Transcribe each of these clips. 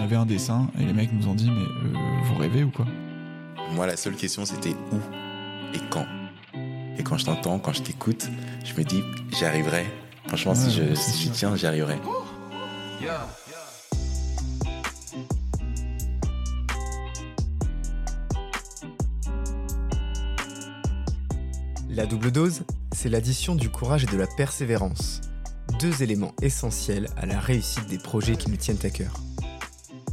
on avait un dessin et les mecs nous ont dit mais euh, vous rêvez ou quoi? Moi, la seule question, c'était où et quand? Et quand je t'entends, quand je t'écoute, je me dis, j'y arriverai. Franchement, si je, si j'y tiens, j'y arriverai. La double dose, c'est l'addition du courage et de la persévérance. Deux éléments essentiels à la réussite des projets qui nous tiennent à cœur.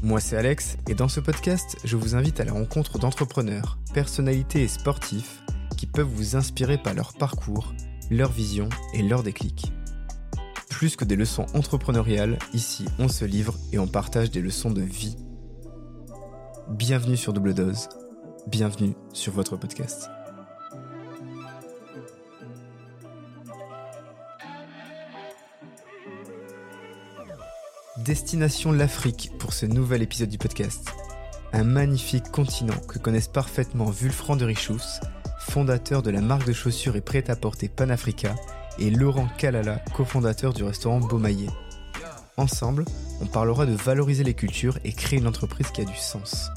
Moi c'est Alex et dans ce podcast, je vous invite à la rencontre d'entrepreneurs, personnalités et sportifs qui peuvent vous inspirer par leur parcours, leur vision et leur déclic. Plus que des leçons entrepreneuriales, ici on se livre et on partage des leçons de vie. Bienvenue sur Double Dose, bienvenue sur votre podcast. Destination l'Afrique pour ce nouvel épisode du podcast. Un magnifique continent que connaissent parfaitement Vulfran de Richous, fondateur de la marque de chaussures et prêt-à-porter Panafrica, et Laurent Kalala, cofondateur du restaurant Beaumaillé. Ensemble, on parlera de valoriser les cultures et créer une entreprise qui a du sens.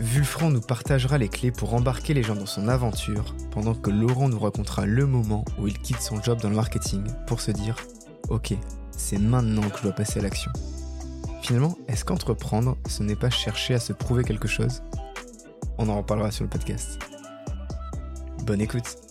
Vulfran nous partagera les clés pour embarquer les gens dans son aventure, pendant que Laurent nous racontera le moment où il quitte son job dans le marketing pour se dire Ok, c'est maintenant que je dois passer à l'action. Finalement, est-ce qu'entreprendre, ce n'est pas chercher à se prouver quelque chose? On en reparlera sur le podcast. Bonne écoute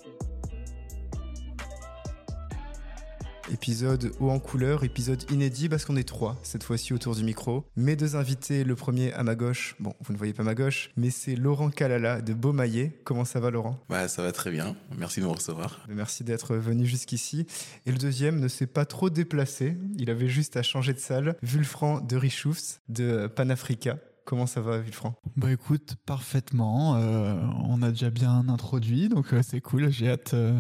Épisode haut en couleur, épisode inédit parce qu'on est trois cette fois-ci autour du micro. Mes deux invités, le premier à ma gauche, bon, vous ne voyez pas ma gauche, mais c'est Laurent Kalala de Beaumaillé. Comment ça va, Laurent? Bah, ça va très bien. Merci de me recevoir. Merci d'être venu jusqu'ici. Et le deuxième ne s'est pas trop déplacé. Il avait juste à changer de salle. Vulfran de Richoufs de Panafrica. Comment ça va, Vulfran? Bah écoute, parfaitement. euh, on a déjà bien introduit, donc euh, c'est cool. J'ai hâte euh,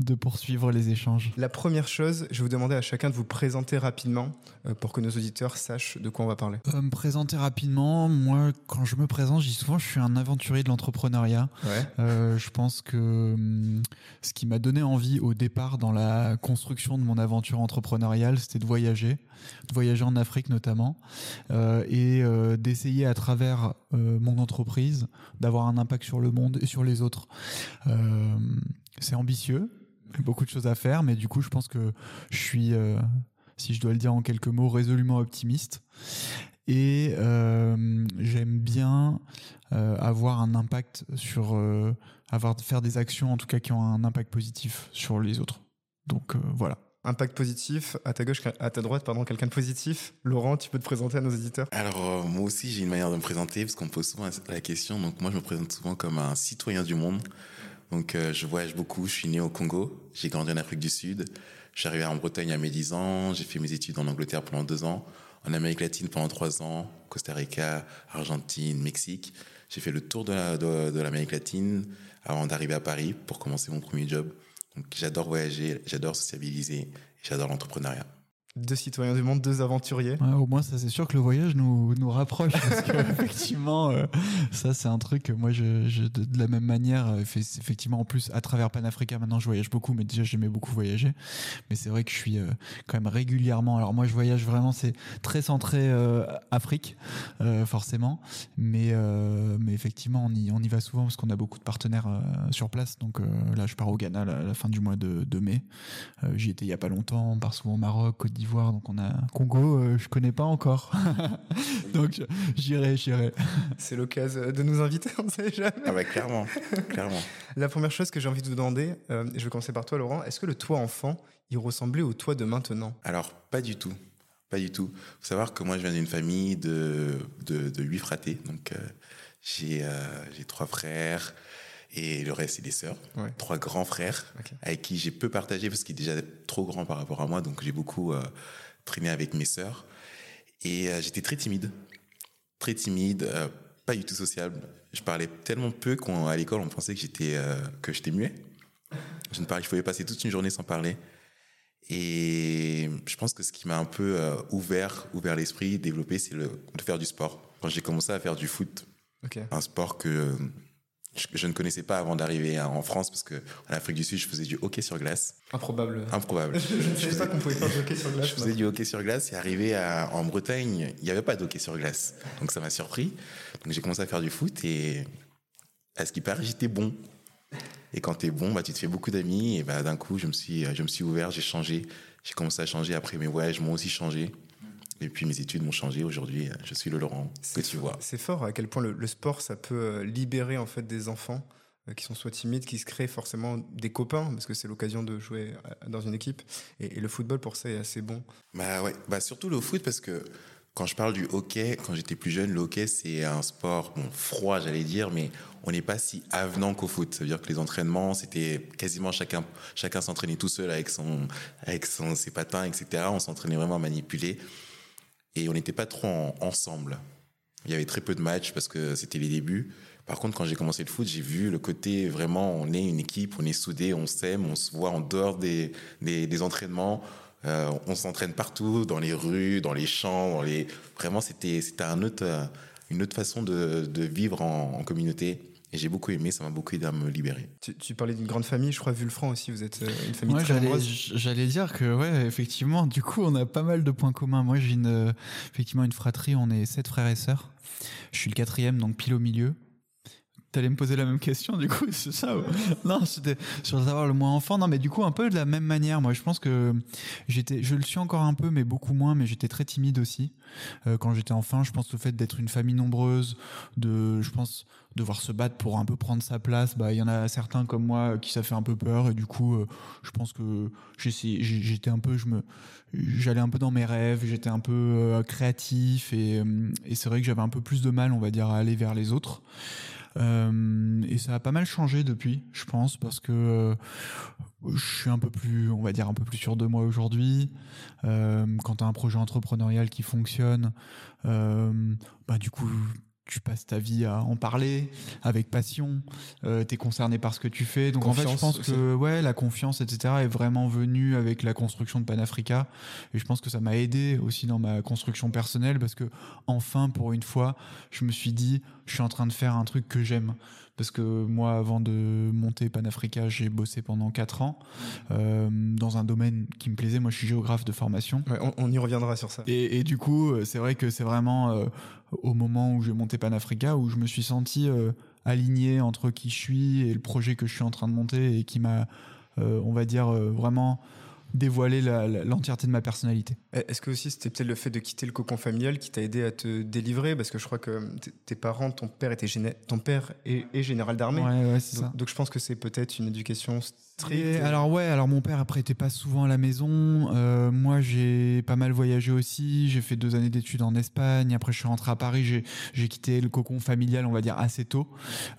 de poursuivre les échanges. La première chose, je vais vous demander à chacun de vous présenter rapidement euh, pour que nos auditeurs sachent de quoi on va parler. Euh, me présenter rapidement, moi quand je me présente, je dis souvent je suis un aventurier de l'entrepreneuriat. Ouais. Euh, je pense que hum, ce qui m'a donné envie au départ dans la construction de mon aventure entrepreneuriale, c'était de voyager, de voyager en Afrique notamment, et d'essayer à travers mon entreprise d'avoir un impact sur le monde et sur les autres. C'est ambitieux, il y a beaucoup de choses à faire, mais du coup je pense que je suis, euh, si je dois le dire en quelques mots, résolument optimiste. Et euh, j'aime bien euh, avoir un impact sur, euh, avoir faire des actions en tout cas qui ont un impact positif sur les autres. Donc euh, voilà. Impact positif, à ta gauche, à ta droite, pardon, quelqu'un de positif? Laurent, tu peux te présenter à nos éditeurs? Alors, euh, moi aussi, j'ai une manière de me présenter parce qu'on me pose souvent la question. Donc, moi, je me présente souvent comme un citoyen du monde. Donc, euh, je voyage beaucoup. Je suis né au Congo. J'ai grandi en Afrique du Sud. Je suis arrivé en Bretagne à mes 10 ans. J'ai fait mes études en Angleterre pendant deux ans. En Amérique latine pendant trois ans. Costa Rica, Argentine, Mexique. J'ai fait le tour de la- de- de l'Amérique latine avant d'arriver à Paris pour commencer mon premier job. Donc, j'adore voyager, j'adore sociabiliser, j'adore l'entrepreneuriat. Deux citoyens du monde, deux aventuriers. Ouais, au moins, ça c'est sûr que le voyage nous, nous rapproche parce que effectivement, euh, ça c'est un truc. que Moi, je, je- de, la même manière, euh, effectivement en plus à travers Panafrica. Maintenant, je voyage beaucoup, mais déjà j'aimais beaucoup voyager. Mais c'est vrai que je suis euh, quand même régulièrement. Alors moi, je voyage vraiment, c'est très centré euh, Afrique, forcément. Mais mais effectivement, on y on y va souvent parce qu'on a beaucoup de partenaires sur place. Donc là, je pars au Ghana à la fin du mois de, de mai. J'y étais il y a pas longtemps. On part souvent au Maroc, Côte d'Ivoire. Donc on a Congo, euh, je connais pas encore. donc j'irai, j'irai. C'est l'occasion de nous inviter, on sait jamais. Ah bah, clairement, clairement. La première chose que j'ai envie de vous demander, euh, je vais commencer par toi, Laurent. Est-ce que le toi enfant, il ressemblait au toi de maintenant? Alors, pas du tout. Pas du tout. faut savoir que moi, je viens d'une famille de, de, de huit fratés. Donc, euh, j'ai euh, j'ai trois frères et le reste, c'est des sœurs. Ouais. Trois grands frères avec qui j'ai peu partagé parce qu'il est déjà trop grand par rapport à moi. Donc, j'ai beaucoup euh, traîné avec mes sœurs. Et euh, j'étais très timide. Très timide, euh, pas du tout sociable. Je parlais tellement peu qu'à l'école, on pensait que j'étais euh, que j'étais muet. Je ne parlais, je pouvais passer toute une journée sans parler. Et je pense que ce qui m'a un peu euh, ouvert, ouvert l'esprit, développé, c'est le de faire du sport. Quand j'ai commencé à faire du foot, un sport que je, ne connaissais pas avant d'arriver en France parce que en Afrique du Sud, je faisais du hockey sur glace. Improbable. Improbable. je ne savais pas qu'on pouvait faire du hockey sur glace. Je faisais du hockey sur glace et arrivé à, en Bretagne, il n'y avait pas de hockey sur glace. Donc ça m'a surpris. Donc j'ai commencé à faire du foot et à ce qui paraît, j'étais bon. Et quand tu es bon, bah, tu te fais beaucoup d'amis. Et bah, d'un coup, je me suis, je me suis ouvert, j'ai changé. J'ai commencé à changer. Après, mes voyages m'ont aussi changé. Et puis mes études m'ont changé. Aujourd'hui, je suis le Laurent que tu vois. C'est fort à quel point le, sport, ça peut euh, libérer en fait des enfants euh, qui sont soit timides, qui se créent forcément des copains, parce que c'est l'occasion de jouer euh, dans une équipe. Et, le football, pour ça, est assez bon. Bah ouais, bah surtout le foot, parce que quand je parle du hockey, quand j'étais plus jeune, le hockey, c'est un sport bon, froid, j'allais dire, mais on n'est pas si avenant qu'au foot. Ça veut dire que les entraînements, c'était quasiment chacun, chacun s'entraînait tout seul avec, son, avec son, ses patins, etc. On s'entraînait vraiment à manipuler et on n'était pas trop ensemble. Il y avait très peu de matchs parce que c'était les débuts. Par contre, quand j'ai commencé le foot, j'ai vu le côté vraiment, on est une équipe, on est soudés, on s'aime, on se voit en dehors des, des, entraînements. Euh, on s'entraîne partout, dans les rues, dans les champs, dans les... vraiment c'était un autre, une autre façon de, de vivre en communauté. Et j'ai beaucoup aimé, ça m'a beaucoup aidé à me libérer. Tu, parlais d'une grande famille, je crois, Vulfranc aussi, vous êtes euh, une famille très nombreuse. J'allais dire que, ouais, effectivement, du coup, on a pas mal de points communs. Moi, j'ai une, euh, effectivement une fratrie, on est sept frères et sœurs. Je suis le quatrième, donc pile au milieu. T'allais me poser la même question, du coup, c'est ça Non, c'était sur savoir le moins enfant. Non, mais du coup, un peu de la même manière. Moi, je pense que j'étais, je le suis encore un peu, mais beaucoup moins. Mais j'étais très timide aussi euh, quand j'étais enfant. Je pense le fait d'être une famille nombreuse, de, je pense, devoir se battre pour un peu prendre sa place, bah il y en a certains comme moi qui ça fait un peu peur et du coup euh, je pense que j'étais un peu je me j'allais un peu dans mes rêves, j'étais un peu euh, créatif et, euh, et c'est vrai que j'avais un peu plus de mal on va dire à aller vers les autres. Et ça a pas mal changé depuis, je pense, parce que je suis un peu plus, on va dire, un peu plus sûr de moi aujourd'hui. quand tu as un projet entrepreneurial qui fonctionne, bah du coup, tu passes ta vie à en parler avec passion, euh, tu es concerné par ce que tu fais. Donc en fait, je pense que ouais, la confiance, etc., est vraiment venue avec la construction de Panafrica. Et je pense que ça m'a aidé aussi dans ma construction personnelle parce que enfin, pour une fois, je me suis dit, je suis en train de faire un truc que j'aime parce que moi, avant de monter Panafrica, j'ai bossé pendant 4 ans euh, dans un domaine qui me plaisait. Moi, je suis géographe de formation. on, y reviendra sur ça. Et, du coup, euh, c'est vrai que c'est vraiment euh, au moment où j'ai monté Panafrica où je me suis senti aligné entre qui je suis et le projet que je suis en train de monter et qui m'a, on va dire, vraiment dévoiler l'entièreté de ma personnalité. Est-ce que aussi c'était peut-être le fait de quitter le cocon familial qui t'a aidé à te délivrer? Parce que je crois que tes parents, ton père, était ton père est, général d'armée. Ouais, ouais, c'est donc, ça. donc je pense que c'est peut-être une éducation alors ouais, alors mon père après était pas souvent à la maison. Euh, moi j'ai pas mal voyagé aussi. J'ai fait deux années d'études en Espagne. Après je suis rentré à Paris. J'ai quitté le cocon familial, on va dire assez tôt.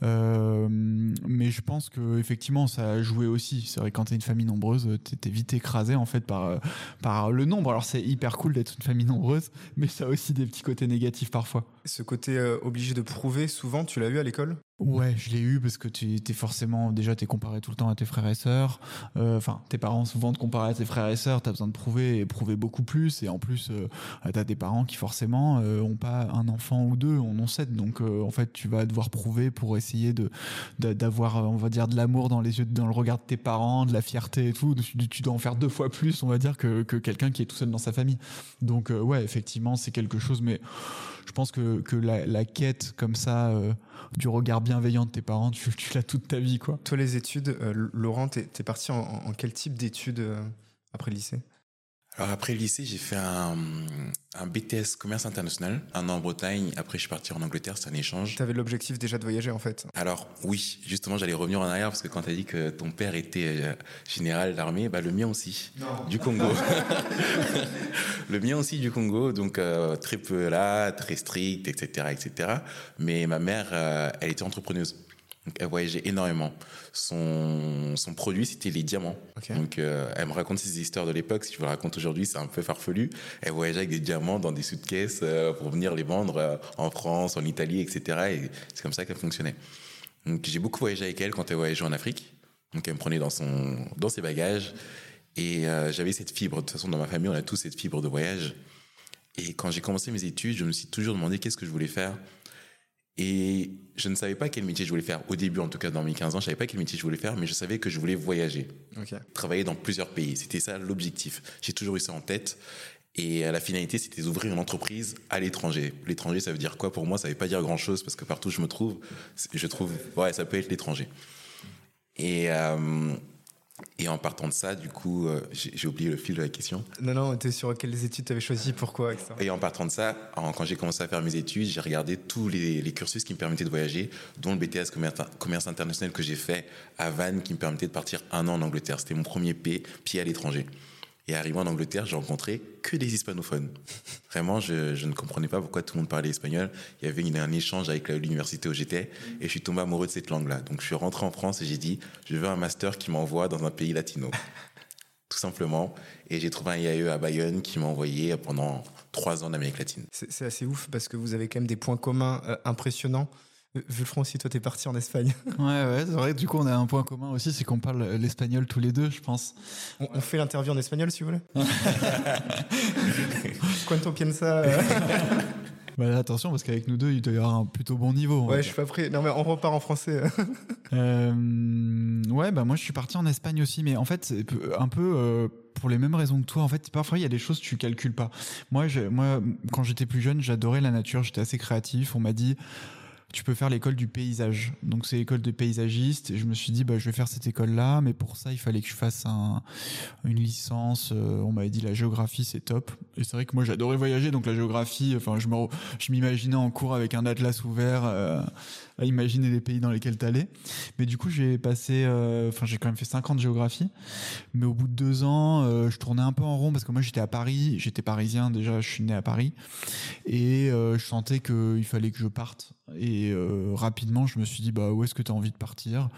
Euh, mais je pense que effectivement ça a joué aussi. C'est vrai quand t'es une famille nombreuse, t'es vite écrasé en fait par par le nombre. Alors c'est hyper cool d'être une famille nombreuse, mais ça a aussi des petits côtés négatifs parfois. Ce côté euh, obligé de prouver, souvent tu l'as eu à l'école? Ouais, je l'ai eu parce que tu es forcément déjà t'es comparé tout le temps à tes frères et sœurs. Euh, enfin, tes parents souvent te comparent à tes frères et sœurs. T'as besoin de prouver et prouver beaucoup plus. Et en plus, euh, t'as des parents qui forcément euh, ont pas un enfant ou deux, on en sept. Donc en fait, tu vas devoir prouver pour essayer de d'avoir, on va dire, de l'amour dans les yeux, dans le regard de tes parents, de la fierté et tout. Tu, tu dois en faire deux fois plus, on va dire, que, que quelqu'un qui est tout seul dans sa famille. Donc ouais, effectivement, c'est quelque chose, mais je pense que, que la, quête comme ça euh, du regard bienveillant de tes parents, tu, l'as toute ta vie. quoi. Toi, les études, euh, Laurent, t'es es parti en, quel type d'études euh, après lycée? Alors après le lycée, j'ai fait un, un, BTS commerce international, un an en Bretagne. Après, je suis parti en Angleterre, c'est un échange. Tu avais l'objectif déjà de voyager en fait Alors oui, justement, j'allais revenir en arrière parce que quand tu as dit que ton père était euh, général d'armée, bah, le mien aussi, du Congo. le mien aussi du Congo, donc euh, très peu là, très strict, etc., etc. Mais ma mère, euh, elle était entrepreneuse elle voyageait énormément. Son, son produit, c'était les diamants. Donc, euh, elle me raconte ces histoires de l'époque. Si je vous le raconte aujourd'hui, c'est un peu farfelu. Elle voyageait avec des diamants dans des suitcases euh, pour venir les vendre euh, en France, en Italie, etc. Et c'est comme ça qu'elle fonctionnait. Donc, j'ai beaucoup voyagé avec elle quand elle voyageait en Afrique. Donc, elle me prenait dans, son, dans ses bagages. Et j'avais cette fibre. De toute façon, dans ma famille, on a tous cette fibre de voyage. Et quand j'ai commencé mes études, je me suis toujours demandé qu'est-ce que je voulais faire. Et je ne savais pas quel métier je voulais faire. Au début, en tout cas, dans mes 15 ans, je savais pas quel métier je voulais faire, mais je savais que je voulais voyager. Travailler dans plusieurs pays. C'était ça l'objectif. J'ai toujours eu ça en tête. Et la finalité, c'était d'ouvrir une entreprise à l'étranger. L'étranger, ça veut dire quoi Pour moi, ça ne veut pas dire grand-chose parce que partout où je me trouve, je trouve, ouais, ça peut être l'étranger. Et, euh, et en partant de ça, du coup, euh, j'ai oublié le fil de la question. Non, non, tu es sur quelles études tu avais choisi, pourquoi Et en partant de ça, quand j'ai commencé à faire mes études, j'ai regardé tous les, cursus qui me permettaient de voyager, dont le BTS commerce, international que j'ai fait à Vannes, qui me permettait de partir un an en Angleterre. C'était mon premier pied, pied à l'étranger. Et arrivé en Angleterre, j'ai rencontré que des hispanophones. Vraiment, je, ne comprenais pas pourquoi tout le monde parlait espagnol. Il y avait un échange avec l'université où j'étais et je suis tombé amoureux de cette langue-là. Donc je suis rentré en France et j'ai dit, je veux un master qui m'envoie dans un pays latino. tout simplement. Et j'ai trouvé un IAE à Bayonne qui m'a envoyé pendant trois ans en Amérique latine. C'est assez ouf parce que vous avez quand même des points communs euh, impressionnants. Vulfran aussi, toi, t'es parti en Espagne. Ouais, ouais, c'est vrai. Du coup, on a un point commun aussi, c'est qu'on parle l'espagnol tous les deux, je pense. On, fait l'interview en espagnol, si vous voulez. Cuánto piensa bah, attention, parce qu'avec nous deux, il doit y avoir un plutôt bon niveau. Ouais, je suis pas prêt. Non, mais on repart en français. euh, ouais, bah moi, je suis parti en Espagne aussi, mais en fait, un peu euh, pour les mêmes raisons que toi. En fait, parfois, il y a des choses que tu calcules pas. Moi, moi quand j'étais plus jeune, j'adorais la nature, j'étais assez créatif. On m'a dit tu peux faire l'école du paysage. Donc c'est l'école de paysagiste. Et je me suis dit, bah, je vais faire cette école-là, mais pour ça, il fallait que je fasse un, une licence. Euh, on m'avait dit la géographie, c'est top. Et c'est vrai que moi, j'adorais voyager, donc la géographie, enfin, je m'imaginais en cours avec un atlas ouvert. Euh, à imaginer les pays dans lesquels t'allais. Mais du coup, j'ai passé, euh, enfin, j'ai quand même fait 5 ans de géographie. Mais au bout de deux ans, je tournais un peu en rond parce que moi, j'étais à Paris, j'étais parisien déjà, je suis né à Paris, et je sentais qu'il fallait que je parte. Et rapidement, je me suis dit, bah, où est-ce que tu as envie de partir?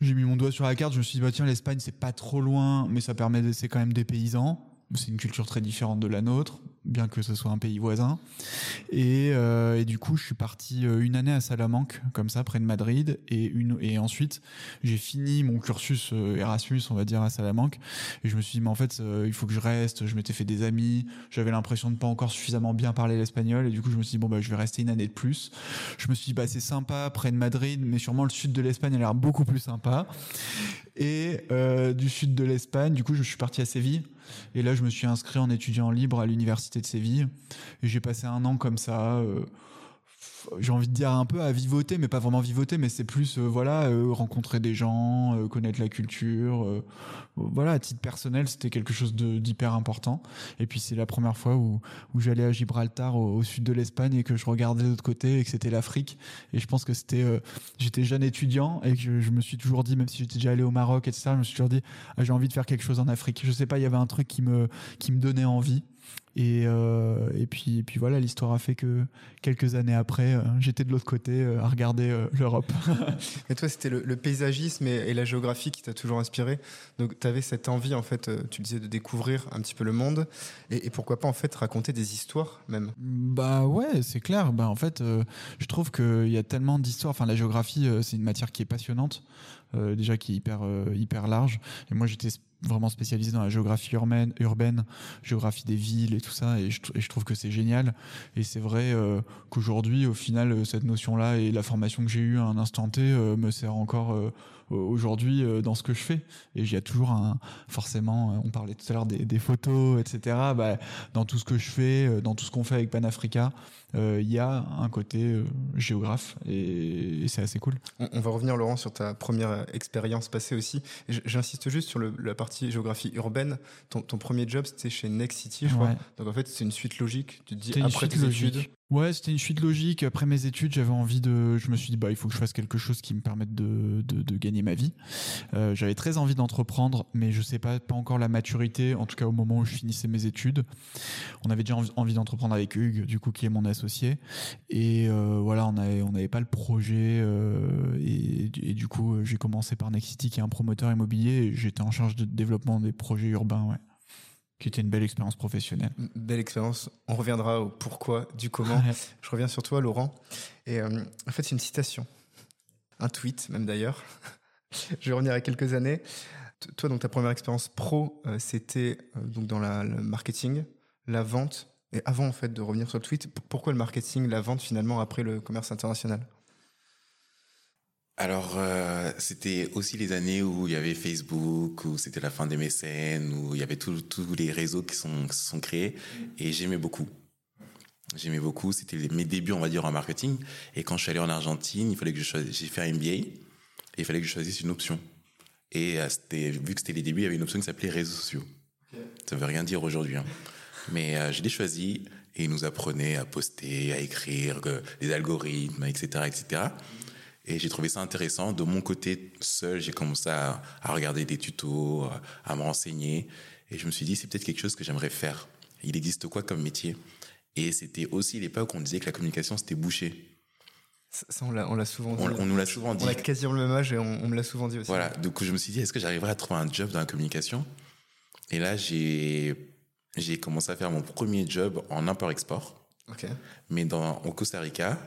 J'ai mis mon doigt sur la carte, je me suis dit, bah tiens, l'Espagne, c'est pas trop loin, mais ça permet, c'est quand même des paysans. C'est une culture très différente de la nôtre bien que ce soit un pays voisin. Et, euh, du coup, je suis parti euh, une année à Salamanque, comme ça, près de Madrid, et, une, et ensuite, j'ai fini mon cursus euh, Erasmus, on va dire, à Salamanque, et je me suis dit, mais en fait, il faut que je reste, je m'étais fait des amis, j'avais l'impression de pas encore suffisamment bien parler l'espagnol, et du coup, je me suis dit, bon, bah, je vais rester une année de plus. Je me suis dit, bah, c'est sympa, près de Madrid, mais sûrement le sud de l'Espagne a l'air beaucoup plus sympa. Et du sud de l'Espagne, du coup, je suis parti à Séville, et là, je me suis inscrit en étudiant libre à l'université de Séville. Et j'ai passé un an comme ça. Euh, j'ai envie de dire un peu à vivoter, mais pas vraiment vivoter, mais c'est plus euh, voilà euh, rencontrer des gens, connaître la culture. voilà, à titre personnel, c'était quelque chose d'hyper important. Et puis c'est la première fois où, où j'allais à Gibraltar, au, sud de l'Espagne, et que je regardais de l'autre côté, et que c'était l'Afrique. Et je pense que c'était, j'étais jeune étudiant, et que je, me suis toujours dit, même si j'étais déjà allé au Maroc, etc., je me suis toujours dit, ah, j'ai envie de faire quelque chose en Afrique. Je sais pas, il y avait un truc qui me qui me donnait envie. Et, euh, et, puis, et puis voilà, l'histoire a fait que quelques années après, euh, j'étais de l'autre côté euh, à regarder l'Europe. et toi, c'était le, paysagisme et, la géographie qui t'a toujours inspiré. Donc, tu avais cette envie, en fait, tu disais, de découvrir un petit peu le monde. Et, pourquoi pas, en fait, raconter des histoires même? Bah ouais, c'est clair. Bah, en fait, je trouve qu'il y a tellement d'histoires. Enfin, la géographie, c'est une matière qui est passionnante. déjà qui est hyper hyper large et moi j'étais vraiment spécialisé dans la géographie urbaine, géographie des villes et tout ça, et je, trouve que c'est génial. Et c'est vrai euh, qu'aujourd'hui, au final, euh, cette notion-là et la formation que j'ai eue à un instant T euh, me sert encore aujourd'hui dans ce que je fais. Et il y a toujours un, forcément, on parlait tout à l'heure des, des, photos, etc. Bah, dans tout ce que je fais, dans tout ce qu'on fait avec Panafrica, il y a un côté géographe et, c'est assez cool. On, va revenir, Laurent, sur ta première expérience passée aussi. J'insiste juste sur le, la partie géographie urbaine, ton, premier job c'était chez Next City, je crois. Donc en fait, c'est une suite logique. Tu te dis après tes études. Ouais, c'était une suite logique. Après mes études, j'avais envie de. Je me suis dit, bah, il faut que je fasse quelque chose qui me permette de, de, gagner ma vie. Euh, j'avais très envie d'entreprendre, mais je sais pas, pas encore la maturité, en tout cas au moment où je finissais mes études. On avait déjà envie d'entreprendre avec Hugues, du coup, qui est mon associé. Et euh, voilà, on n'avait on avait pas le projet. Euh, et, et, du coup, j'ai commencé par Nexity, qui est un promoteur immobilier, j'étais en charge de développement des projets urbains, ouais qui était une belle expérience professionnelle. Belle expérience. On reviendra au pourquoi, du comment. Je reviens sur toi, Laurent. Et euh, en fait, c'est une citation, un tweet même d'ailleurs. Je vais revenir à quelques années. Toi, donc ta première expérience pro, euh, c'était euh, donc dans la, le marketing, la vente Et avant en fait de revenir sur le tweet, pourquoi le marketing, la vente finalement après le commerce international? Alors, euh, c'était aussi les années où il y avait Facebook, où c'était la fin des mécènes, où il y avait tous les réseaux qui sont, sont créés, et j'aimais beaucoup. J'aimais beaucoup, c'était mes débuts, on va dire, en marketing. Et quand je suis allé en Argentine, il fallait que je choisisse, j'ai fait un MBA, et il fallait que je choisisse une option. Et euh, vu que c'était les débuts, il y avait une option qui s'appelait réseaux sociaux. Ça veut rien dire aujourd'hui. Hein. Mais euh, je l'ai choisi et il nous apprenait à poster, à écrire, les algorithmes, etc., etc. Et j'ai trouvé ça intéressant. De mon côté, seul, j'ai commencé à, regarder des tutos, à me renseigner. Et je me suis dit, c'est peut-être quelque chose que j'aimerais faire. Il existe quoi comme métier? Et c'était aussi l'époque où on disait que la communication, c'était bouché. Ça, on l'a souvent dit. On, nous l'a souvent dit. On a quasiment le même âge et on, me l'a souvent dit aussi. Voilà, donc je me suis dit, est-ce que j'arriverai à trouver un job dans la communication? Et là, j'ai commencé à faire mon premier job en import-export. Mais dans, au Costa Rica,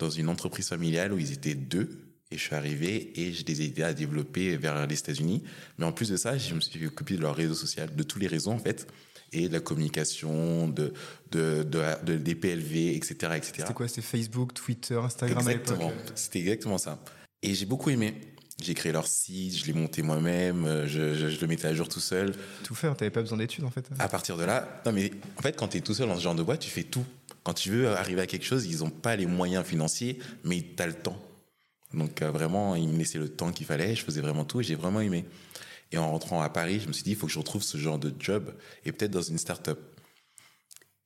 dans une entreprise familiale où ils étaient deux. Et je suis arrivé et je les ai aidés à développer vers les États-Unis. Mais en plus de ça, je me suis occupé de leur réseau social, de tous les réseaux en fait, et de la communication, de, de, de, des PLV, etc. etc. C'était quoi C'était Facebook, Twitter, Instagram Exactement. C'était exactement ça. Et j'ai beaucoup aimé. J'ai créé leur site, je l'ai monté moi-même, je, je, le mettais à jour tout seul. Tout faire, t'avais pas besoin d'études en fait. À partir de là, non mais en fait quand tu es tout seul dans ce genre de boîte, tu fais tout. Quand tu veux arriver à quelque chose, ils n'ont pas les moyens financiers, mais tu as le temps. Donc euh, vraiment, ils me laissaient le temps qu'il fallait, je faisais vraiment tout et j'ai vraiment aimé. Et en rentrant à Paris, je me suis dit, il faut que je retrouve ce genre de job et peut-être dans une start-up.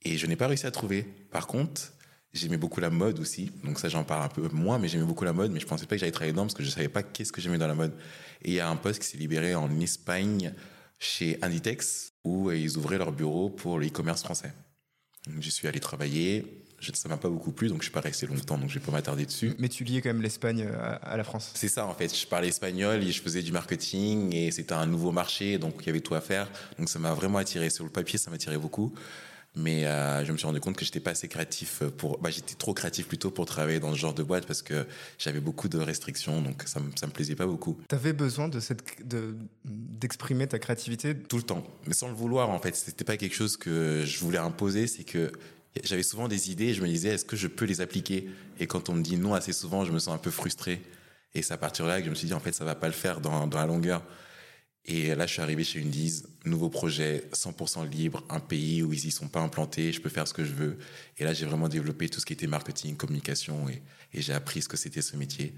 Et je n'ai pas réussi à trouver. Par contre, j'aimais beaucoup la mode aussi. Donc ça, j'en parle un peu moins, mais j'aimais beaucoup la mode, mais je pensais pas que j'allais travailler dedans parce que je savais pas qu'est-ce que j'aimais dans la mode. Et il y a un poste qui s'est libéré en Espagne chez Inditex où ils ouvraient leur bureau pour le e-commerce français. Je suis allé travailler. Ça m'a pas beaucoup plu, donc je suis pas resté longtemps, donc je vais pas m'attarder dessus. Mais tu liais quand même l'Espagne à, la France. C'est ça en fait. Je parlais espagnol et je faisais du marketing et c'était un nouveau marché, donc il y avait tout à faire. Donc ça m'a vraiment attiré. Sur le papier, ça m'attirait beaucoup. Mais euh, je me suis rendu compte que j'étais pas assez créatif pour. Bah, j'étais trop créatif plutôt pour travailler dans ce genre de boîte parce que j'avais beaucoup de restrictions, donc ça me, ça me plaisait pas beaucoup. Tu avais besoin de cette de d'exprimer ta créativité? Tout le temps, mais sans le vouloir en fait. C'était pas quelque chose que je voulais imposer, c'est que j'avais souvent des idées et je me disais est-ce que je peux les appliquer? Et quand on me dit non assez souvent, je me sens un peu frustré. Et c'est à partir de là que je me suis dit en fait ça va pas le faire dans, dans la longueur. Et là, je suis arrivé chez Undies, nouveau projet, 100% libre, un pays où ils y sont pas implantés, je peux faire ce que je veux. Et là, j'ai vraiment développé tout ce qui était marketing, communication, et, et j'ai appris ce que c'était ce métier.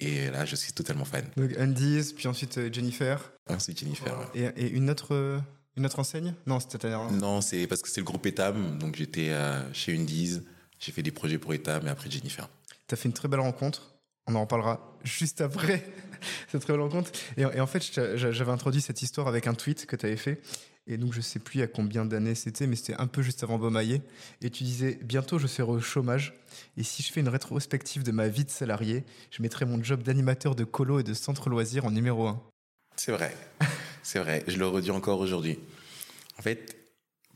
Et là, je suis totalement fan. Donc Undies, puis ensuite euh, Jennifer. Ensuite Jennifer. Et, et, une autre, euh, une autre enseigne? Non, c'était Non, c'est parce que c'est le groupe Etam. Donc j'étais euh, chez Undies, j'ai fait des projets pour Etam et après Jennifer. Tu as fait une très belle rencontre. On en reparlera juste après. bon compte. Et, et, en fait, j'avais introduit cette histoire avec un tweet que tu avais fait. Et donc, je sais plus à combien d'années c'était, mais c'était un peu juste avant Beaumaillé. Et tu disais, bientôt je serai au chômage. Et si je fais une rétrospective de ma vie de salarié, je mettrai mon job d'animateur de colo et de centre loisir en numéro un. C'est vrai. C'est vrai. Je le redis encore aujourd'hui. En fait,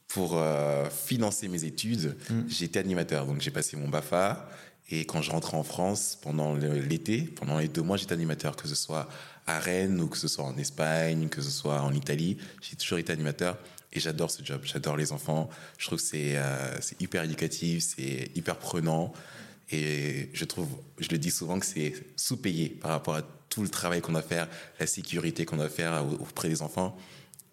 pour euh, financer mes études, mmh. j'étais animateur. Donc, j'ai passé mon BAFA. Et quand je rentrais en France pendant l'été, pendant les deux mois, j'étais animateur, que ce soit à Rennes ou que ce soit en Espagne, que ce soit en Italie. J'ai toujours été animateur et j'adore ce job. J'adore les enfants. Je trouve que c'est euh, hyper éducatif, c'est hyper prenant. Et je trouve, je le dis souvent, que c'est sous-payé par rapport à tout le travail qu'on a à faire, la sécurité qu'on a à faire auprès des enfants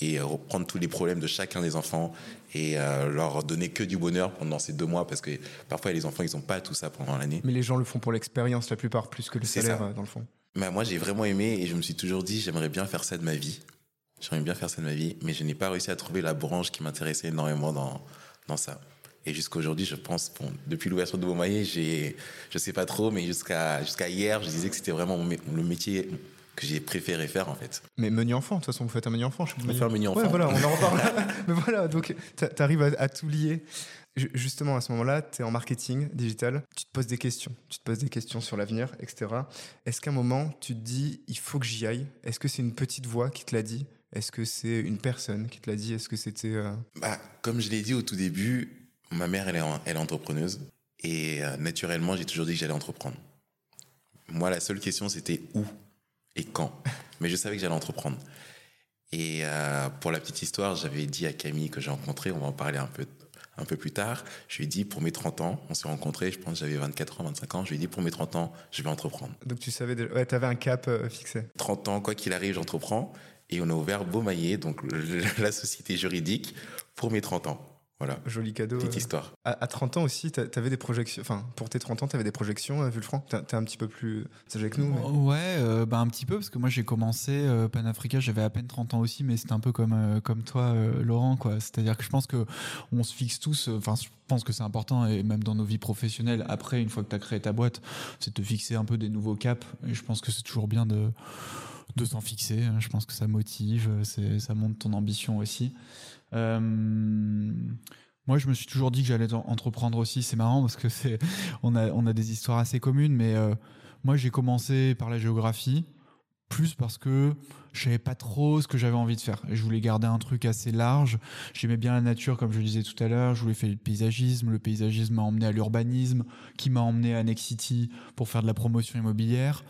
et reprendre tous les problèmes de chacun des enfants et euh, leur donner que du bonheur pendant ces deux mois parce que parfois les enfants ils n'ont pas tout ça pendant l'année. Mais les gens le font pour l'expérience la plupart plus que le salaire euh, dans le fond. Mais moi j'ai vraiment aimé et je me suis toujours dit j'aimerais bien faire ça de ma vie. J'aimerais bien faire ça de ma vie, mais je n'ai pas réussi à trouver la branche qui m'intéressait énormément dans, dans ça. Et jusqu'à aujourd'hui, je pense, bon, depuis l'ouverture de Beaumaillé, j'ai, je sais pas trop, mais jusqu'à jusqu'à hier, je disais que c'était vraiment le métier que j'ai préféré faire en fait. Mais menu enfant, de toute façon, vous faites un menu enfant. Je peux faire un menu enfant. Ouais, voilà, on en reparle. Mais voilà, donc tu arrives à, tout lier. Justement, à ce moment-là, tu es en marketing digital, tu te poses des questions. Tu te poses des questions sur l'avenir, etc. Est-ce qu'à un moment, tu te dis, il faut que j'y aille? Est-ce que c'est une petite voix qui te l'a dit? Est-ce que c'est une personne qui te l'a dit? Est-ce que c'était. Euh, bah, comme je l'ai dit au tout début, ma mère, elle est, elle est entrepreneuse. Et euh, naturellement, j'ai toujours dit que j'allais entreprendre. Moi, la seule question, c'était où? Et quand. Mais je savais que j'allais entreprendre. Et euh, pour la petite histoire, j'avais dit à Camille que j'ai rencontré, on va en parler un peu, un peu plus tard, je lui ai dit pour mes 30 ans, on s'est rencontrés, je pense que j'avais 24 ans, 25 ans, je lui ai dit pour mes 30 ans, je vais entreprendre. Donc tu savais, déjà... ouais, tu avais un cap euh, fixé. 30 ans, quoi qu'il arrive, j'entreprends. Et on a ouvert Beaumaillé, donc la société juridique, pour mes 30 ans. Voilà. Joli cadeau. Petite histoire. À, 30 ans aussi, tu avais des projections. Enfin, pour tes 30 ans, tu avais des projections, euh, Vulfranc Tu es un petit peu plus âgé que nous. Ouais, euh, bah, un petit peu, parce que moi j'ai commencé euh, Panafrica, j'avais à peine 30 ans aussi, mais c'était un peu comme, comme toi, Laurent. quoi. C'est-à-dire que je pense que on se fixe tous. Enfin, je pense que c'est important, et même dans nos vies professionnelles, après, une fois que tu as créé ta boîte, c'est de te fixer un peu des nouveaux caps. Et je pense que c'est toujours bien de de s'en fixer. Je pense que ça motive, ça montre ton ambition aussi. Euh, moi, je me suis toujours dit que j'allais entreprendre aussi. C'est marrant parce que c'est, on a, on a des histoires assez communes, mais euh, moi, j'ai commencé par la géographie, plus parce que je savais pas trop ce que j'avais envie de faire. Je voulais garder un truc assez large. J'aimais bien la nature, comme je le disais tout à l'heure. Je voulais faire le paysagisme. Le paysagisme m'a emmené à l'urbanisme, qui m'a emmené à Next City pour faire de la promotion immobilière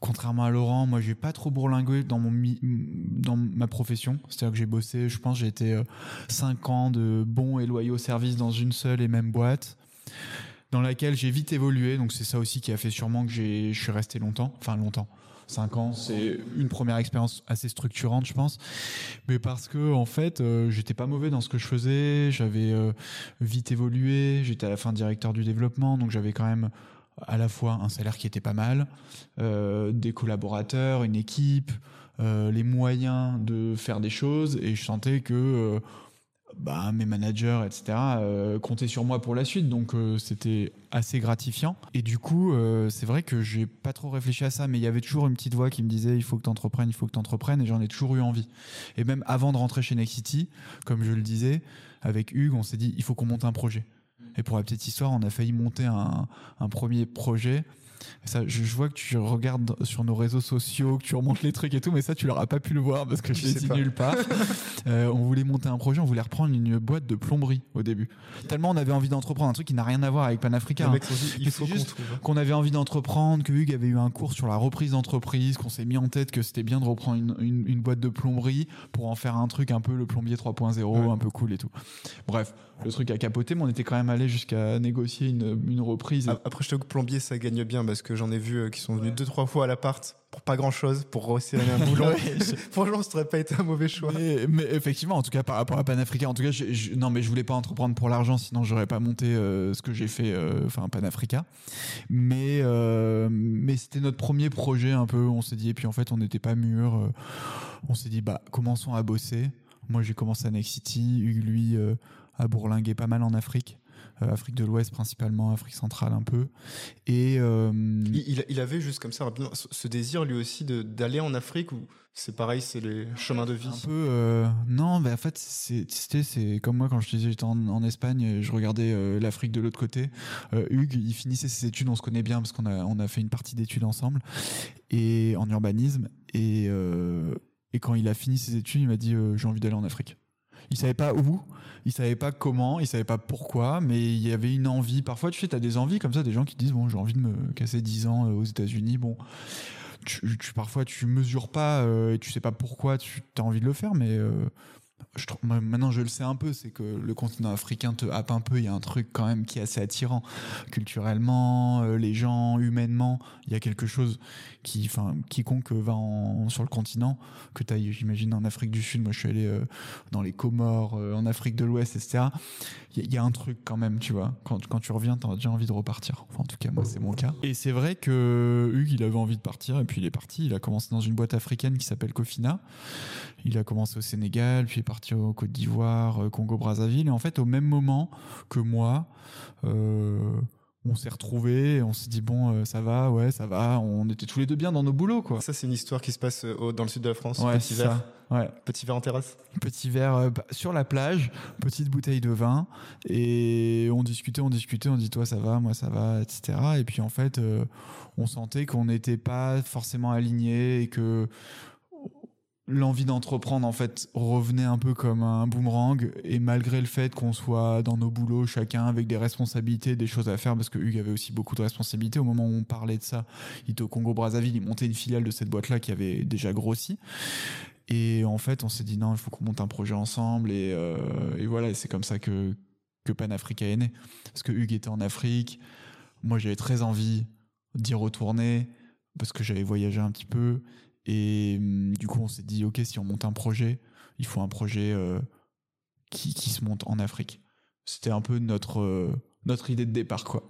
contrairement à Laurent, moi j'ai pas trop bourlingué dans mon dans ma profession. C'est-à-dire que j'ai bossé, je pense, j'ai été 5 euh, ans de bons et loyaux services dans une seule et même boîte dans laquelle j'ai vite évolué. Donc c'est ça aussi qui a fait sûrement que je suis resté longtemps, enfin longtemps. 5 ans, c'est une première expérience assez structurante, je pense. Mais parce que, en fait, euh, j'étais pas mauvais dans ce que je faisais, j'avais euh, vite évolué, j'étais à la fin directeur du développement, donc j'avais quand même à la fois un salaire qui était pas mal, euh, des collaborateurs, une équipe, euh, les moyens de faire des choses, et je sentais que euh, bah, mes managers, etc., comptaient sur moi pour la suite, donc c'était assez gratifiant. Et du coup, c'est vrai que j'ai pas trop réfléchi à ça, mais il y avait toujours une petite voix qui me disait il faut que tu entreprennes, il faut que tu entreprennes, et j'en ai toujours eu envie. Et même avant de rentrer chez Nexity, comme je le disais, avec Hugues, on s'est dit il faut qu'on monte un projet. Et pour la petite histoire, on a failli monter un, premier projet ça, je, vois que tu regardes sur nos réseaux sociaux, que tu remontes les trucs et tout, mais ça, tu l'auras pas pu le voir parce que je l'ai dit nulle part. Euh, on voulait monter un projet, on voulait reprendre une boîte de plomberie au début. Tellement on avait envie d'entreprendre un truc qui n'a rien à voir avec Panafrica. Hein. faut qu'on avait envie d'entreprendre, que Hugues avait eu un cours sur la reprise d'entreprise, qu'on s'est mis en tête que c'était bien de reprendre une, une, boîte de plomberie pour en faire un truc un peu le plombier 3.0, un peu cool et tout. Bref, le truc a capoté, mais on était quand même allé jusqu'à négocier une, une reprise. Après, je te que plombier, ça gagne bien parce que j'en ai vu euh, qui sont venus deux trois fois à l'appart pour pas grand chose pour resserrer un boulon. Franchement, ça aurait pas été un mauvais choix. Mais, effectivement, en tout cas par rapport à Panafrica, en tout cas, je, non mais je voulais pas entreprendre pour l'argent, sinon j'aurais pas monté euh, ce que j'ai fait, euh, enfin Panafrica. Mais mais c'était notre premier projet un peu. On s'est dit et puis en fait on n'était pas mûr. on s'est dit bah commençons à bosser. Moi j'ai commencé à Next City, Hugues lui a bourlingué pas mal en Afrique. Euh, Afrique de l'Ouest principalement, Afrique centrale un peu. Et euh, il, avait juste comme ça rapidement ce désir lui aussi d'aller en Afrique ou c'est pareil, c'est les chemins de vie? Un peu, euh, non, mais en fait, c'était c'est comme moi quand je disais j'étais en, Espagne, je regardais l'Afrique de l'autre côté. Hugues, il finissait ses études, on se connaît bien parce qu'on a on a fait une partie d'études ensemble et en urbanisme et et quand il a fini ses études, il m'a dit j'ai envie d'aller en Afrique. Il savait pas où, il savait pas comment, il savait pas pourquoi, mais il y avait une envie. Parfois, tu sais, as des envies comme ça, des gens qui disent bon, j'ai envie de me casser 10 ans euh, aux États-Unis. Bon, tu, tu, parfois tu mesures pas euh, et tu sais pas pourquoi tu as envie de le faire, mais euh, maintenant je le sais un peu, c'est que le continent africain te happe un peu. Il y a un truc quand même qui est assez attirant culturellement, euh, les gens, humainement. Il y a quelque chose qui, enfin, quiconque va sur le continent, que tu ailles, j'imagine, en Afrique du Sud. Moi, je suis allé euh, dans les Comores, euh, en Afrique de l'Ouest, etc. Il y, a un truc quand même, tu vois. Quand, tu reviens, tu as déjà envie de repartir. Enfin, en tout cas, moi, c'est mon cas. Et c'est vrai que Hugues, il avait envie de partir, et puis il est parti. Il a commencé dans une boîte africaine qui s'appelle Cofina. Il a commencé au Sénégal, puis est parti au Côte d'Ivoire, euh, Congo-Brazzaville. Et en fait, au même moment que moi, euh, on s'est retrouvés, on s'est dit bon, euh, ça va, ouais, ça va. On était tous les deux bien dans nos boulots, quoi. Ça, c'est une histoire qui se passe dans le sud de la France. Ouais, petit verre. Ouais. Petit verre en terrasse. Petit verre bah, sur la plage, petite bouteille de vin, et on discutait, on discutait, on dit toi ça va, moi ça va, etc. Et puis en fait, on sentait qu'on n'était pas forcément alignés et que l'envie d'entreprendre en fait revenait un peu comme un boomerang. Et malgré le fait qu'on soit dans nos boulots chacun avec des responsabilités des choses à faire parce que Hugues avait aussi beaucoup de responsabilités au moment où on parlait de ça il était au Congo Brazzaville il montait une filiale de cette boîte là qui avait déjà grossi. Et en fait on s'est dit non il faut qu'on monte un projet ensemble. Et, euh, et voilà c'est comme ça que que Panafrica est né. Parce que Hugues était en Afrique, moi j'avais très envie d'y retourner, parce que j'avais voyagé un petit peu, et hum, du coup on s'est dit, ok, si on monte un projet, il faut un projet euh, qui, qui, se monte en Afrique. C'était un peu notre, euh, notre idée de départ, quoi.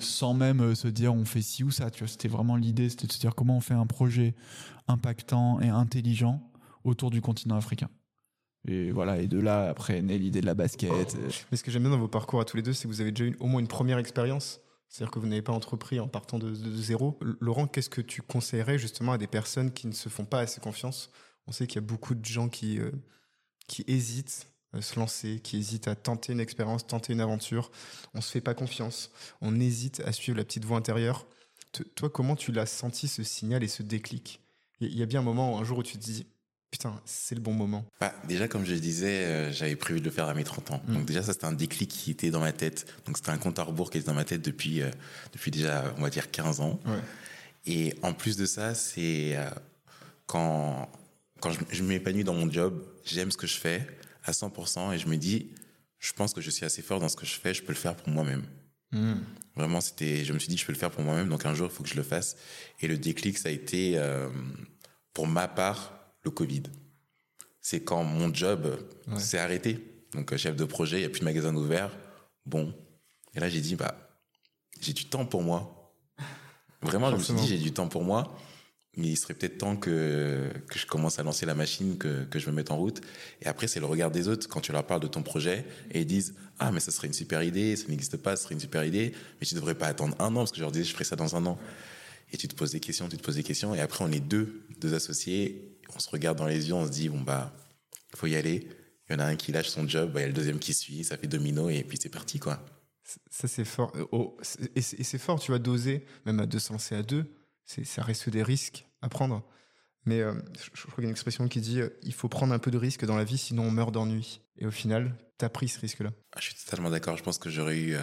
Sans même euh, se dire on fait ci ou ça, tu vois. C'était vraiment l'idée, c'était de se dire comment on fait un projet impactant et intelligent autour du continent africain. Et voilà, et de là, après, naît l'idée de la basket. Mais ce que j'aime bien dans vos parcours à tous les deux, c'est que vous avez déjà eu au moins une première expérience. C'est-à-dire que vous n'avez pas entrepris en partant de, zéro. Laurent, qu'est-ce que tu conseillerais justement à des personnes qui ne se font pas assez confiance? On sait qu'il y a beaucoup de gens qui, euh, qui hésitent à se lancer, qui hésitent à tenter une expérience, tenter une aventure. On se fait pas confiance. On hésite à suivre la petite voix intérieure. toi, comment tu l'as senti ce signal et ce déclic? Il y, a bien un moment, un jour où tu te dis Putain, c'est le bon moment. Bah, déjà, comme je disais, euh, j'avais prévu de le faire à mes 30 ans. Mm. Donc déjà, ça, c'était un déclic qui était dans ma tête. Donc c'était un compte à rebours qui était dans ma tête depuis, euh, depuis déjà, on va dire, 15 ans. Et en plus de ça, c'est euh, quand, quand je, je m'épanouis dans mon job, j'aime ce que je fais à 100% et je me dis, je pense que je suis assez fort dans ce que je fais, je peux le faire pour moi-même. Mm. Vraiment, c'était, je me suis dit, je peux le faire pour moi-même, donc un jour, il faut que je le fasse. Et le déclic, ça a été, pour ma part, le Covid. C'est quand mon job s'est arrêté. Donc, euh, chef de projet, il n'y a plus de magasin ouvert. Bon. Et là, j'ai dit, bah, j'ai du temps pour moi. Vraiment, je me suis dit, j'ai du temps pour moi. Mais il serait peut-être temps que, que je commence à lancer la machine, que, que je me mette en route. Et après, c'est le regard des autres quand tu leur parles de ton projet et ils disent Ah, mais ça serait une super idée, ça n'existe pas, ça serait une super idée, mais tu devrais pas attendre un an parce que je leur disais Je ferai ça dans un an. Et tu te poses des questions, tu te poses des questions. Et après, on est deux, deux associés on se regarde dans les yeux, on se dit, bon, bah, il faut y aller. Il y en a un qui lâche son job, bah, il y a le deuxième qui suit, ça fait domino, et puis c'est parti, quoi. Ça, c'est fort. Euh, oh, et c'est fort, tu vas doser, même de se lancer à deux, ça reste des risques à prendre. Mais euh, je, crois qu'il y a une expression qui dit euh, il faut prendre un peu de risque dans la vie, sinon on meurt d'ennui. Et au final, tu as pris ce risque-là. Ah, je suis totalement d'accord. Je pense que j'aurais eu,